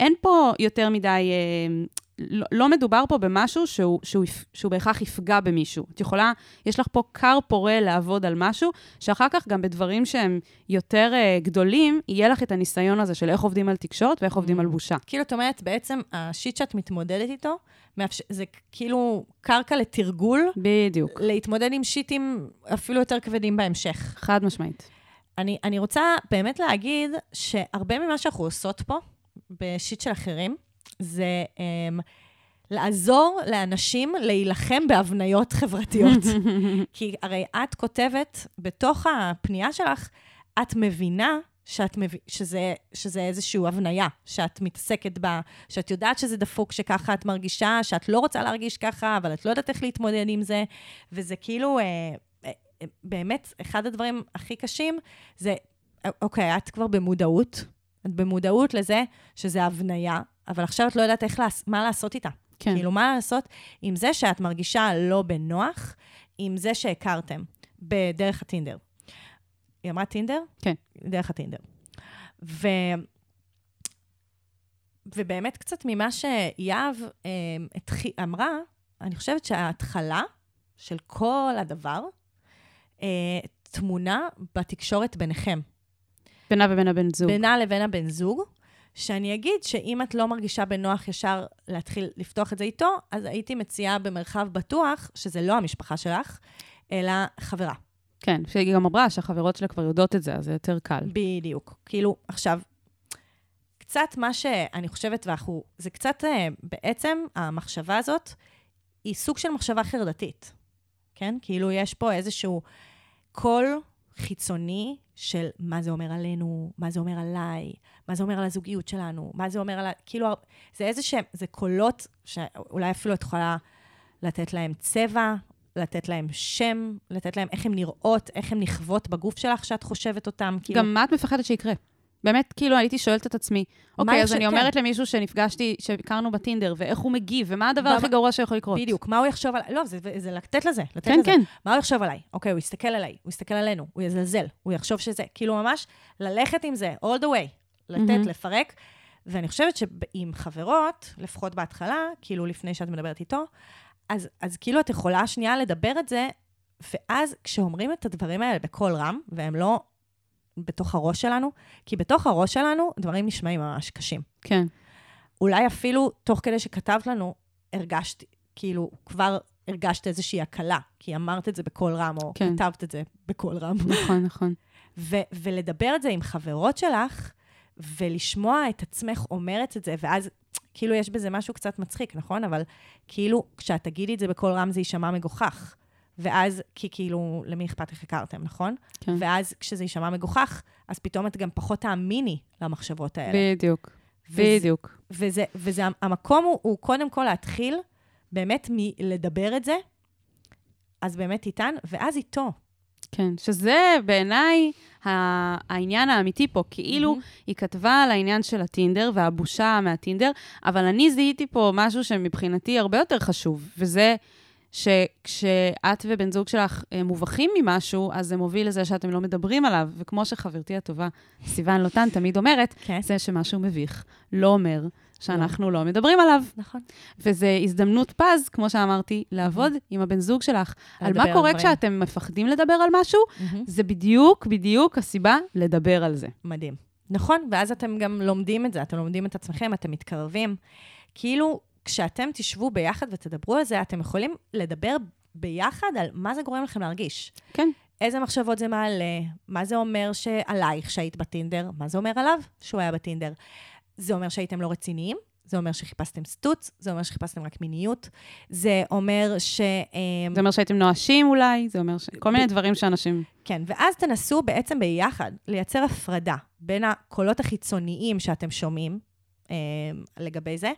[SPEAKER 1] אין פה יותר מדי, אה, לא, לא מדובר פה במשהו שהוא, שהוא, שהוא בהכרח יפגע במישהו. את יכולה, יש לך פה כר פורה לעבוד על משהו, שאחר כך גם בדברים שהם יותר אה, גדולים, יהיה לך את הניסיון הזה של איך עובדים על תקשורת ואיך עובדים על בושה.
[SPEAKER 2] כאילו, את אומרת, בעצם השיט שאת מתמודדת איתו, מאפש... זה כאילו קרקע לתרגול,
[SPEAKER 1] בדיוק.
[SPEAKER 2] להתמודד עם שיטים אפילו יותר כבדים בהמשך.
[SPEAKER 1] חד משמעית.
[SPEAKER 2] אני, אני רוצה באמת להגיד שהרבה ממה שאנחנו עושות פה, בשיט של אחרים, זה um, לעזור לאנשים להילחם בהבניות חברתיות. כי הרי את כותבת, בתוך הפנייה שלך, את מבינה שאת מב... שזה, שזה איזושהי הבניה שאת מתעסקת בה, שאת יודעת שזה דפוק שככה את מרגישה, שאת לא רוצה להרגיש ככה, אבל את לא יודעת איך להתמודד עם זה, וזה כאילו, אה, אה, אה, באמת, אחד הדברים הכי קשים זה, אוקיי, את כבר במודעות, את במודעות לזה שזה הבניה, אבל עכשיו את לא יודעת איך, לעש... מה לעשות איתה.
[SPEAKER 1] כן.
[SPEAKER 2] כאילו, מה לעשות עם זה שאת מרגישה לא בנוח, עם זה שהכרתם בדרך הטינדר. היא אמרה טינדר?
[SPEAKER 1] כן.
[SPEAKER 2] דרך הטינדר. ו... ובאמת קצת ממה שיהב אה, אמרה, אני חושבת שההתחלה של כל הדבר אה, טמונה בתקשורת ביניכם.
[SPEAKER 1] בינה ובין הבן זוג.
[SPEAKER 2] בינה לבין הבן זוג, שאני אגיד שאם את לא מרגישה בנוח ישר להתחיל לפתוח את זה איתו, אז הייתי מציעה במרחב בטוח, שזה לא המשפחה שלך, אלא חברה.
[SPEAKER 1] כן, שהיא גם אמרה שהחברות שלה כבר יודעות את זה, אז זה יותר קל.
[SPEAKER 2] בדיוק. כאילו, עכשיו, קצת מה שאני חושבת, ואנחנו, זה קצת, אה, בעצם, המחשבה הזאת היא סוג של מחשבה חרדתית, כן? כאילו, יש פה איזשהו קול חיצוני של מה זה אומר עלינו, מה זה אומר עליי, מה זה אומר על הזוגיות שלנו, מה זה אומר על ה... כאילו, זה איזה שהם, זה קולות שאולי אפילו את יכולה לתת להם צבע, לתת להם שם, לתת להם איך הן נראות, איך הן נכוות בגוף שלך שאת חושבת אותם. כאילו,
[SPEAKER 1] גם מה את מפחדת שיקרה? באמת, כאילו, הייתי שואלת את עצמי, אוקיי, אז אני
[SPEAKER 2] כן.
[SPEAKER 1] אומרת למישהו שנפגשתי, שהכרנו בטינדר, ואיך הוא מגיב, ומה הדבר הכי גרוע שיכול לקרות?
[SPEAKER 2] בדיוק, מה הוא יחשוב עליי? לא, זה, זה לתת לזה, לתת
[SPEAKER 1] כן,
[SPEAKER 2] לזה.
[SPEAKER 1] כן.
[SPEAKER 2] מה הוא יחשוב עליי? אוקיי, הוא יסתכל עליי, הוא יסתכל עלינו, הוא יזלזל, הוא יחשוב שזה, כאילו ממש ללכת עם זה, all the way, לתת. לפרק. ואני חושבת שעם חברות, לפחות בהתחלה, כאילו לפני שאת מדברת איתו, אז, אז כאילו את יכולה שנייה לדבר את זה, ואז כשאומרים את הדברים האלה בקול רם, והם לא בתוך הראש שלנו, כי בתוך הראש שלנו דברים נשמעים ממש קשים.
[SPEAKER 1] כן.
[SPEAKER 2] אולי אפילו תוך כדי שכתבת לנו, הרגשתי, כאילו, כבר הרגשת איזושהי הקלה, כי אמרת את זה בקול רם, או
[SPEAKER 1] כן.
[SPEAKER 2] כתבת את זה בקול רם.
[SPEAKER 1] נכון, נכון.
[SPEAKER 2] ו- ולדבר את זה עם חברות שלך, ולשמוע את עצמך אומרת את זה, ואז כאילו יש בזה משהו קצת מצחיק, נכון? אבל כאילו, כשאת תגידי את זה בקול רם זה יישמע מגוחך. ואז, כי כאילו, למי אכפת איך הכרתם, נכון?
[SPEAKER 1] כן.
[SPEAKER 2] ואז כשזה יישמע מגוחך, אז פתאום את גם פחות תאמיני למחשבות האלה.
[SPEAKER 1] בדיוק.
[SPEAKER 2] וזה-
[SPEAKER 1] בדיוק.
[SPEAKER 2] וזה, וזה, המקום הוא, הוא קודם כל להתחיל באמת מלדבר את זה, אז באמת איתן, ואז איתו.
[SPEAKER 1] כן, שזה בעיניי העניין האמיתי פה. כאילו, היא כתבה על העניין של הטינדר והבושה מהטינדר, אבל אני זיהיתי פה משהו שמבחינתי הרבה יותר חשוב, וזה שכשאת ובן זוג שלך אה, מובכים ממשהו, אז זה מוביל לזה שאתם לא מדברים עליו. וכמו שחברתי הטובה, סיוון לוטן, תמיד אומרת,
[SPEAKER 2] כן.
[SPEAKER 1] זה שמשהו מביך לא אומר שאנחנו לא מדברים עליו.
[SPEAKER 2] נכון.
[SPEAKER 1] וזו הזדמנות פז, כמו שאמרתי, לעבוד עם הבן זוג שלך. על מה
[SPEAKER 2] על
[SPEAKER 1] קורה
[SPEAKER 2] דברים.
[SPEAKER 1] כשאתם מפחדים לדבר על משהו, זה בדיוק, בדיוק הסיבה לדבר על זה.
[SPEAKER 2] מדהים. נכון, ואז אתם גם לומדים את זה, אתם לומדים את עצמכם, אתם מתקרבים. כאילו, כשאתם תשבו ביחד ותדברו על זה, אתם יכולים לדבר ביחד על מה זה גורם לכם להרגיש.
[SPEAKER 1] כן.
[SPEAKER 2] איזה מחשבות זה מעלה, מה זה אומר שעלייך שהיית בטינדר, מה זה אומר עליו שהוא היה בטינדר. זה אומר שהייתם לא רציניים, זה אומר שחיפשתם סטוץ, זה אומר שחיפשתם רק מיניות, זה אומר ש... אמ,
[SPEAKER 1] זה אומר שהייתם נואשים אולי, זה אומר ש... כל מיני דברים שאנשים...
[SPEAKER 2] כן, ואז תנסו בעצם ביחד לייצר הפרדה בין הקולות החיצוניים שאתם שומעים אה, לגבי זה,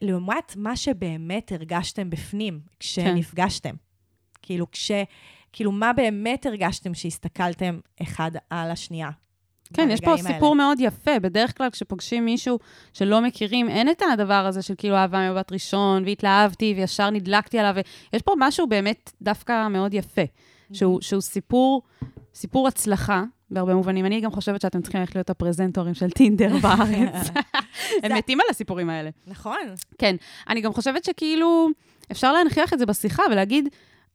[SPEAKER 2] לעומת מה שבאמת הרגשתם בפנים כשנפגשתם. כאילו, כש... כאילו, מה באמת הרגשתם שהסתכלתם אחד על השנייה?
[SPEAKER 1] כן, יש פה
[SPEAKER 2] ברגעים האלה?
[SPEAKER 1] סיפור מאוד יפה. בדרך כלל כשפוגשים מישהו שלא מכירים, אין את הדבר הזה של כאילו אהבה ממבט ראשון, והתלהבתי, וישר נדלקתי עליו, ויש פה משהו באמת דווקא מאוד יפה, שהוא, שהוא סיפור, סיפור הצלחה. בהרבה מובנים. אני גם חושבת שאתם צריכים ללכת להיות הפרזנטורים של טינדר בארץ. הם מתים על הסיפורים האלה.
[SPEAKER 2] נכון.
[SPEAKER 1] כן. אני גם חושבת שכאילו, אפשר להנכיח את זה בשיחה ולהגיד,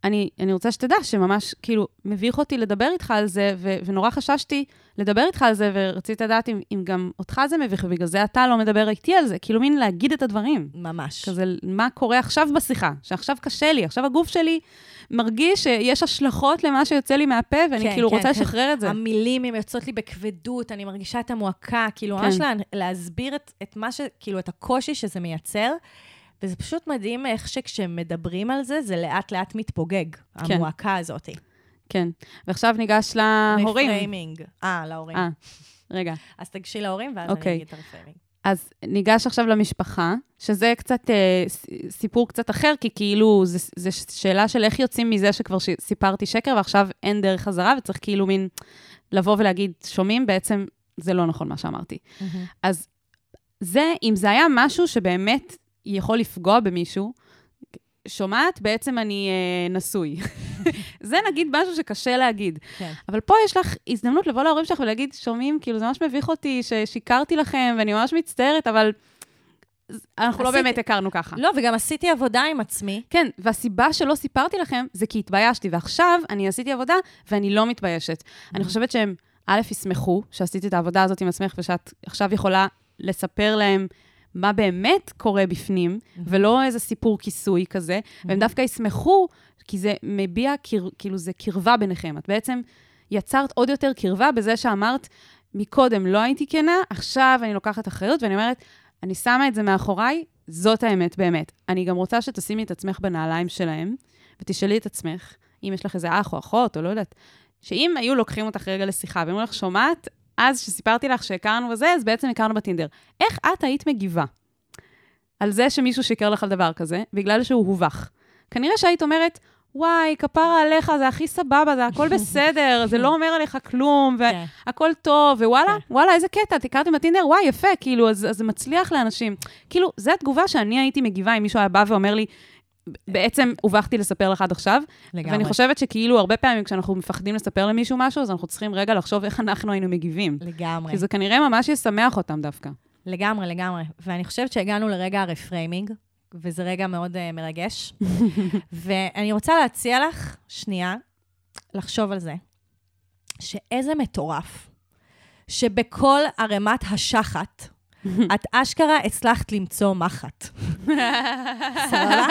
[SPEAKER 1] אני, אני רוצה שתדע שממש, כאילו, מביך אותי לדבר איתך על זה, ו- ונורא חששתי לדבר איתך על זה, ורציתי לדעת אם, אם גם אותך זה מביך, ובגלל זה אתה לא מדבר איתי על זה. כאילו, מין להגיד את הדברים.
[SPEAKER 2] ממש.
[SPEAKER 1] כזה, מה קורה עכשיו בשיחה? שעכשיו קשה לי, עכשיו הגוף שלי מרגיש שיש השלכות למה שיוצא לי מהפה, ואני
[SPEAKER 2] כן,
[SPEAKER 1] כאילו
[SPEAKER 2] כן,
[SPEAKER 1] רוצה
[SPEAKER 2] כן.
[SPEAKER 1] לשחרר את זה.
[SPEAKER 2] המילים, הן יוצאות לי בכבדות, אני מרגישה את המועקה, כאילו,
[SPEAKER 1] כן.
[SPEAKER 2] ממש לה, להסביר את, את מה ש... כאילו, את הקושי שזה מייצר. וזה פשוט מדהים איך שכשמדברים על זה, זה לאט-לאט מתפוגג,
[SPEAKER 1] כן.
[SPEAKER 2] המועקה הזאת.
[SPEAKER 1] כן. ועכשיו ניגש להורים.
[SPEAKER 2] reframing. אה, להורים.
[SPEAKER 1] אה, רגע.
[SPEAKER 2] אז תגשי להורים, ואז
[SPEAKER 1] אוקיי.
[SPEAKER 2] אני אגיד את ה reframing.
[SPEAKER 1] אז ניגש עכשיו למשפחה, שזה קצת אה, סיפור קצת אחר, כי כאילו, זו שאלה של איך יוצאים מזה שכבר ש- סיפרתי שקר, ועכשיו אין דרך חזרה, וצריך כאילו מין לבוא ולהגיד, שומעים, בעצם זה לא נכון מה שאמרתי. אז זה, אם זה היה משהו שבאמת יכול לפגוע במישהו, שומעת, בעצם אני אה, נשוי. זה נגיד משהו שקשה להגיד.
[SPEAKER 2] כן.
[SPEAKER 1] אבל פה יש לך הזדמנות לבוא להורים שלך ולהגיד, שומעים, כאילו, זה ממש מביך אותי ששיקרתי לכם, ואני ממש מצטערת, אבל אנחנו לא
[SPEAKER 2] עשיתי-
[SPEAKER 1] באמת הכרנו ככה.
[SPEAKER 2] לא, וגם עשיתי עבודה עם עצמי.
[SPEAKER 1] כן, והסיבה שלא סיפרתי לכם זה כי התביישתי, ועכשיו אני עשיתי עבודה ואני לא מתביישת. אני חושבת שהם, א', ישמחו שעשית את העבודה הזאת עם עצמך, ושאת עכשיו יכולה לספר להם מה באמת קורה בפנים, ולא איזה סיפור כיסוי כזה, והם דווקא ישמחו, כי זה מביע, קר, כאילו, זה קרבה ביניכם. את בעצם יצרת עוד יותר קרבה בזה שאמרת, מקודם לא הייתי כנה, עכשיו אני לוקחת אחריות, ואני אומרת, אני שמה את זה מאחוריי, זאת האמת באמת. אני גם רוצה שתשימי את עצמך בנעליים שלהם, ותשאלי את עצמך, אם יש לך איזה אח או אחות, או לא יודעת, שאם היו לוקחים אותך רגע לשיחה, ואומרים לך, שומעת, אז שסיפרתי לך שהכרנו בזה, אז בעצם הכרנו בטינדר. איך את היית מגיבה על זה שמישהו שיקר לך על דבר כזה, בגלל שהוא הובך? כנראה שהיית אומרת, וואי, כפרה עליך, זה הכי סבבה, זה הכל בסדר, זה לא אומר עליך כלום,
[SPEAKER 2] כן.
[SPEAKER 1] והכל טוב, ווואלה,
[SPEAKER 2] כן.
[SPEAKER 1] וואלה, איזה קטע, את הכרתם בטינדר, וואי, יפה, כאילו, אז זה מצליח לאנשים. כאילו, זו התגובה שאני הייתי מגיבה אם מישהו היה בא ואומר לי, בעצם הובכתי לספר לך עד עכשיו,
[SPEAKER 2] לגמרי.
[SPEAKER 1] ואני חושבת שכאילו, הרבה פעמים כשאנחנו מפחדים לספר למישהו משהו, אז אנחנו צריכים רגע לחשוב איך אנחנו היינו מגיבים.
[SPEAKER 2] לגמרי.
[SPEAKER 1] כי זה כנראה ממש ישמח אותם דווקא.
[SPEAKER 2] לגמרי, לגמרי. ואני חושבת שהגענו לרגע הרפריימינג, וזה רגע מאוד uh, מרגש. ואני רוצה להציע לך, שנייה, לחשוב על זה, שאיזה מטורף, שבכל ערימת השחת, את אשכרה הצלחת למצוא מחט. סבבה?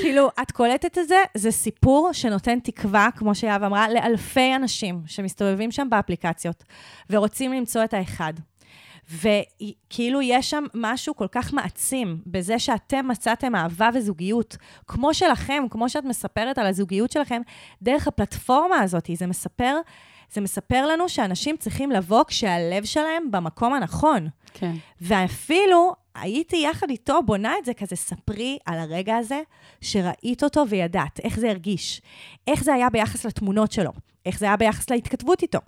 [SPEAKER 2] כאילו, את קולטת את זה, זה סיפור שנותן תקווה, כמו שיהב אמרה, לאלפי אנשים שמסתובבים שם באפליקציות ורוצים למצוא את האחד. וכאילו יש שם משהו כל כך מעצים בזה שאתם מצאתם אהבה וזוגיות, כמו שלכם, כמו שאת מספרת על הזוגיות שלכם, דרך הפלטפורמה הזאת. זה מספר, זה מספר לנו שאנשים צריכים לבוא כשהלב שלהם במקום הנכון.
[SPEAKER 1] כן.
[SPEAKER 2] ואפילו הייתי יחד איתו בונה את זה כזה, ספרי על הרגע הזה שראית אותו וידעת איך זה הרגיש, איך זה היה ביחס לתמונות שלו, איך זה היה ביחס להתכתבות איתו.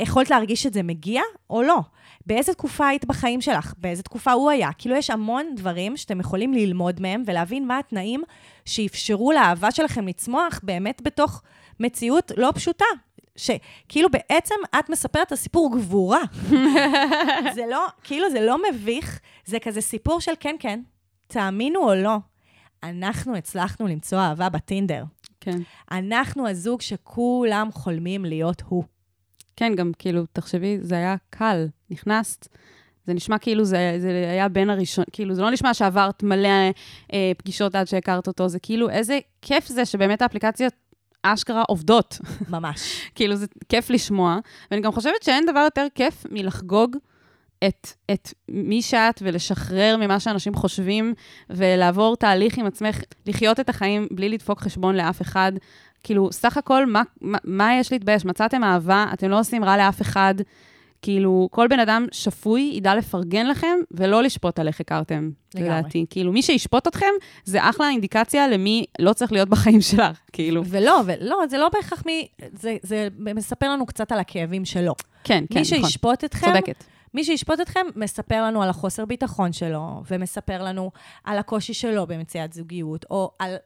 [SPEAKER 2] יכולת להרגיש שזה מגיע או לא. באיזה תקופה היית בחיים שלך, באיזה תקופה הוא היה. כאילו, יש המון דברים שאתם יכולים ללמוד מהם ולהבין מה התנאים שאפשרו לאהבה שלכם לצמוח באמת בתוך מציאות לא פשוטה. שכאילו בעצם את מספרת את הסיפור גבורה. זה לא, כאילו זה לא מביך, זה כזה סיפור של כן, כן, תאמינו או לא, אנחנו הצלחנו למצוא אהבה בטינדר.
[SPEAKER 1] כן.
[SPEAKER 2] אנחנו הזוג שכולם חולמים להיות הוא.
[SPEAKER 1] כן, גם כאילו, תחשבי, זה היה קל, נכנסת. זה נשמע כאילו זה, זה היה בין הראשון, כאילו, זה לא נשמע שעברת מלא אה, פגישות עד שהכרת אותו, זה כאילו, איזה כיף זה שבאמת האפליקציות אשכרה עובדות.
[SPEAKER 2] ממש.
[SPEAKER 1] כאילו, זה כיף לשמוע. ואני גם חושבת שאין דבר יותר כיף מלחגוג את, את מי שאת ולשחרר ממה שאנשים חושבים, ולעבור תהליך עם עצמך, לחיות את החיים בלי לדפוק חשבון לאף אחד. כאילו, סך הכל, מה, מה, מה יש להתבייש? מצאתם אהבה, אתם לא עושים רע לאף אחד. כאילו, כל בן אדם שפוי ידע לפרגן לכם ולא לשפוט על איך הכרתם, לדעתי. כאילו, מי שישפוט אתכם, זה אחלה אינדיקציה למי לא צריך להיות בחיים שלך, כאילו.
[SPEAKER 2] ולא, ולא, זה לא בהכרח מי... זה, זה מספר לנו קצת על הכאבים שלו.
[SPEAKER 1] כן, כן,
[SPEAKER 2] מי
[SPEAKER 1] נכון.
[SPEAKER 2] שישפוט אתכם,
[SPEAKER 1] צודקת.
[SPEAKER 2] מי שישפוט אתכם, מספר לנו על החוסר ביטחון שלו, ומספר לנו על הקושי שלו במציאת זוגיות, או על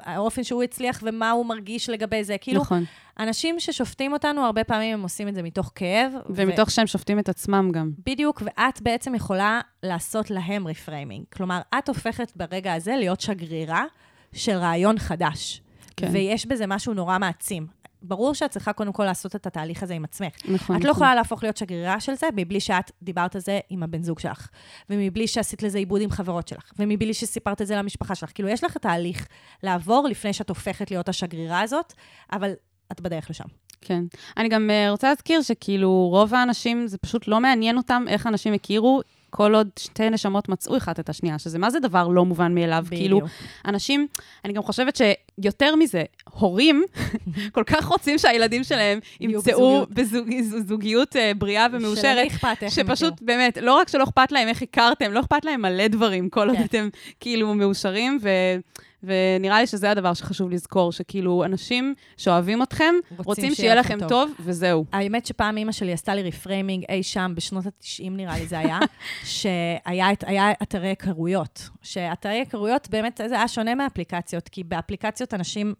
[SPEAKER 2] האופן שהוא הצליח ומה הוא מרגיש לגבי זה. כאילו,
[SPEAKER 1] נכון.
[SPEAKER 2] אנשים ששופטים אותנו, הרבה פעמים הם עושים את זה מתוך כאב.
[SPEAKER 1] ומתוך שהם שופטים את עצמם גם.
[SPEAKER 2] בדיוק, ואת בעצם יכולה לעשות להם reframing. כלומר, את הופכת ברגע הזה להיות שגרירה של רעיון חדש.
[SPEAKER 1] כן.
[SPEAKER 2] ויש בזה משהו נורא מעצים. ברור שאת צריכה קודם כל לעשות את התהליך הזה עם עצמך.
[SPEAKER 1] נכון,
[SPEAKER 2] את לא
[SPEAKER 1] נכון.
[SPEAKER 2] יכולה להפוך להיות שגרירה של זה מבלי שאת דיברת על זה עם הבן זוג שלך, ומבלי שעשית לזה עיבוד עם חברות שלך, ומבלי שסיפרת את זה למשפחה שלך. כאילו, יש לך תהליך לעבור לפני שאת הופכת להיות השגרירה הזאת, אבל את בדרך לשם.
[SPEAKER 1] כן. אני גם uh, רוצה להזכיר שכאילו רוב האנשים, זה פשוט לא מעניין אותם איך אנשים הכירו, כל עוד שתי נשמות מצאו אחת את השנייה, שזה מה זה דבר לא מובן מאליו.
[SPEAKER 2] בדיוק.
[SPEAKER 1] כאילו, אנשים, אני גם חושבת שיותר מזה, הורים כל כך רוצים שהילדים שלהם ימצאו
[SPEAKER 2] בזוגיות.
[SPEAKER 1] uh, בריאה ומאושרת. שפשוט. באמת, לא רק שלא אכפת להם איך הכרתם, לא אכפת להם מלא דברים, כל עוד
[SPEAKER 2] כן.
[SPEAKER 1] אתם כאילו מאושרים, ו... ונראה לי שזה הדבר שחשוב לזכור, שכאילו אנשים שאוהבים אתכם,
[SPEAKER 2] רוצים
[SPEAKER 1] רוצים
[SPEAKER 2] שיהיה לכם טוב.
[SPEAKER 1] טוב, וזהו.
[SPEAKER 2] האמת שפעם אימא שלי עשתה לי reframing אי שם, בשנות ה-90 נראה לי זה היה, שהיה את- היה אתרי היכרויות. שאתרי היכרויות באמת, זה היה שונה מאפליקציות, כי באפליקציות אנשים,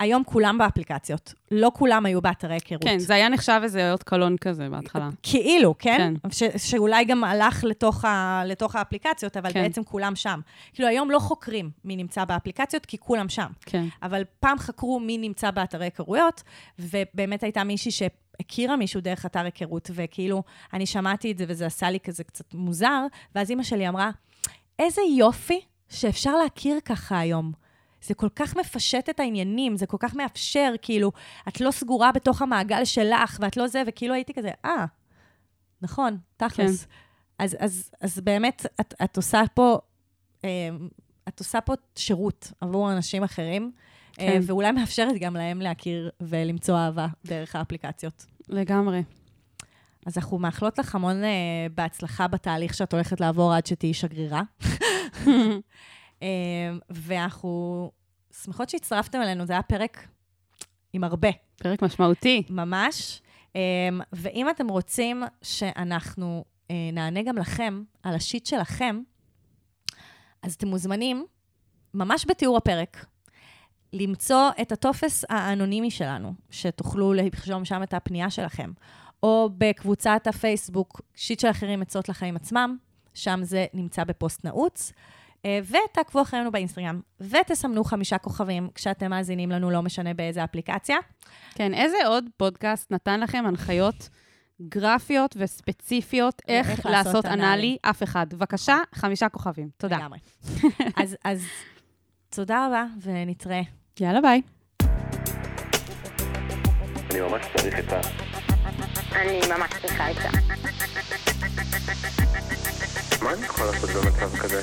[SPEAKER 2] היום כולם באפליקציות, לא כולם היו באתרי היכרות.
[SPEAKER 1] כן, זה היה נחשב איזה אות קלון כזה בהתחלה.
[SPEAKER 2] כאילו, כן?
[SPEAKER 1] כן.
[SPEAKER 2] ש- שאולי גם הלך לתוך, ה- לתוך האפליקציות, אבל
[SPEAKER 1] כן.
[SPEAKER 2] בעצם כולם שם. כאילו, היום לא חוקרים מי נמצא באפליקציות, כי כולם שם.
[SPEAKER 1] כן.
[SPEAKER 2] אבל פעם חקרו מי נמצא באתרי היכרויות, ובאמת הייתה מישהי שהכירה מישהו דרך אתר היכרות, וכאילו, אני שמעתי את זה וזה עשה לי כזה קצת מוזר, ואז אימא שלי אמרה, איזה יופי שאפשר להכיר ככה היום. זה כל כך מפשט את העניינים, זה כל כך מאפשר, כאילו, את לא סגורה בתוך המעגל שלך, ואת לא זה, וכאילו הייתי כזה, אה, נכון, תכלס.
[SPEAKER 1] כן.
[SPEAKER 2] אז, אז, אז באמת, את, את עושה פה, אה, את עושה פה שירות עבור אנשים אחרים, כן.
[SPEAKER 1] כן.
[SPEAKER 2] ואולי מאפשרת גם להם להכיר ולמצוא אהבה דרך האפליקציות.
[SPEAKER 1] לגמרי.
[SPEAKER 2] אז אנחנו מאחלות לך המון אה, בהצלחה בתהליך שאת הולכת לעבור עד שתהיי שגרירה. אה, ואנחנו שמחות שהצטרפתם אלינו, זה היה פרק עם הרבה.
[SPEAKER 1] פרק משמעותי.
[SPEAKER 2] ממש. אמ, ואם אתם רוצים שאנחנו אה, נענה גם לכם על השיט שלכם, אז אתם מוזמנים, ממש בתיאור הפרק, למצוא את הטופס האנונימי שלנו, שתוכלו לרשום שם את הפנייה שלכם, או בקבוצת הפייסבוק, שיט של אחרים עצות לחיים עצמם, שם זה נמצא בפוסט נעוץ. אה, ותעקבו אחרינו באינסטגרם, ותסמנו חמישה כוכבים כשאתם מאזינים לנו, לא משנה באיזה אפליקציה.
[SPEAKER 1] כן, איזה עוד פודקאסט נתן לכם הנחיות גרפיות וספציפיות איך,
[SPEAKER 2] איך לעשות
[SPEAKER 1] לעשות
[SPEAKER 2] אנאלי?
[SPEAKER 1] אף אחד. בבקשה, חמישה כוכבים. תודה.
[SPEAKER 2] לגמרי. אז, אז תודה רבה, ונתראה.
[SPEAKER 1] יאללה, ביי.
[SPEAKER 3] אני ממש צריך את ה...
[SPEAKER 4] אני ממש צריכה עצה.
[SPEAKER 3] מה אני יכול לעשות במצב כזה?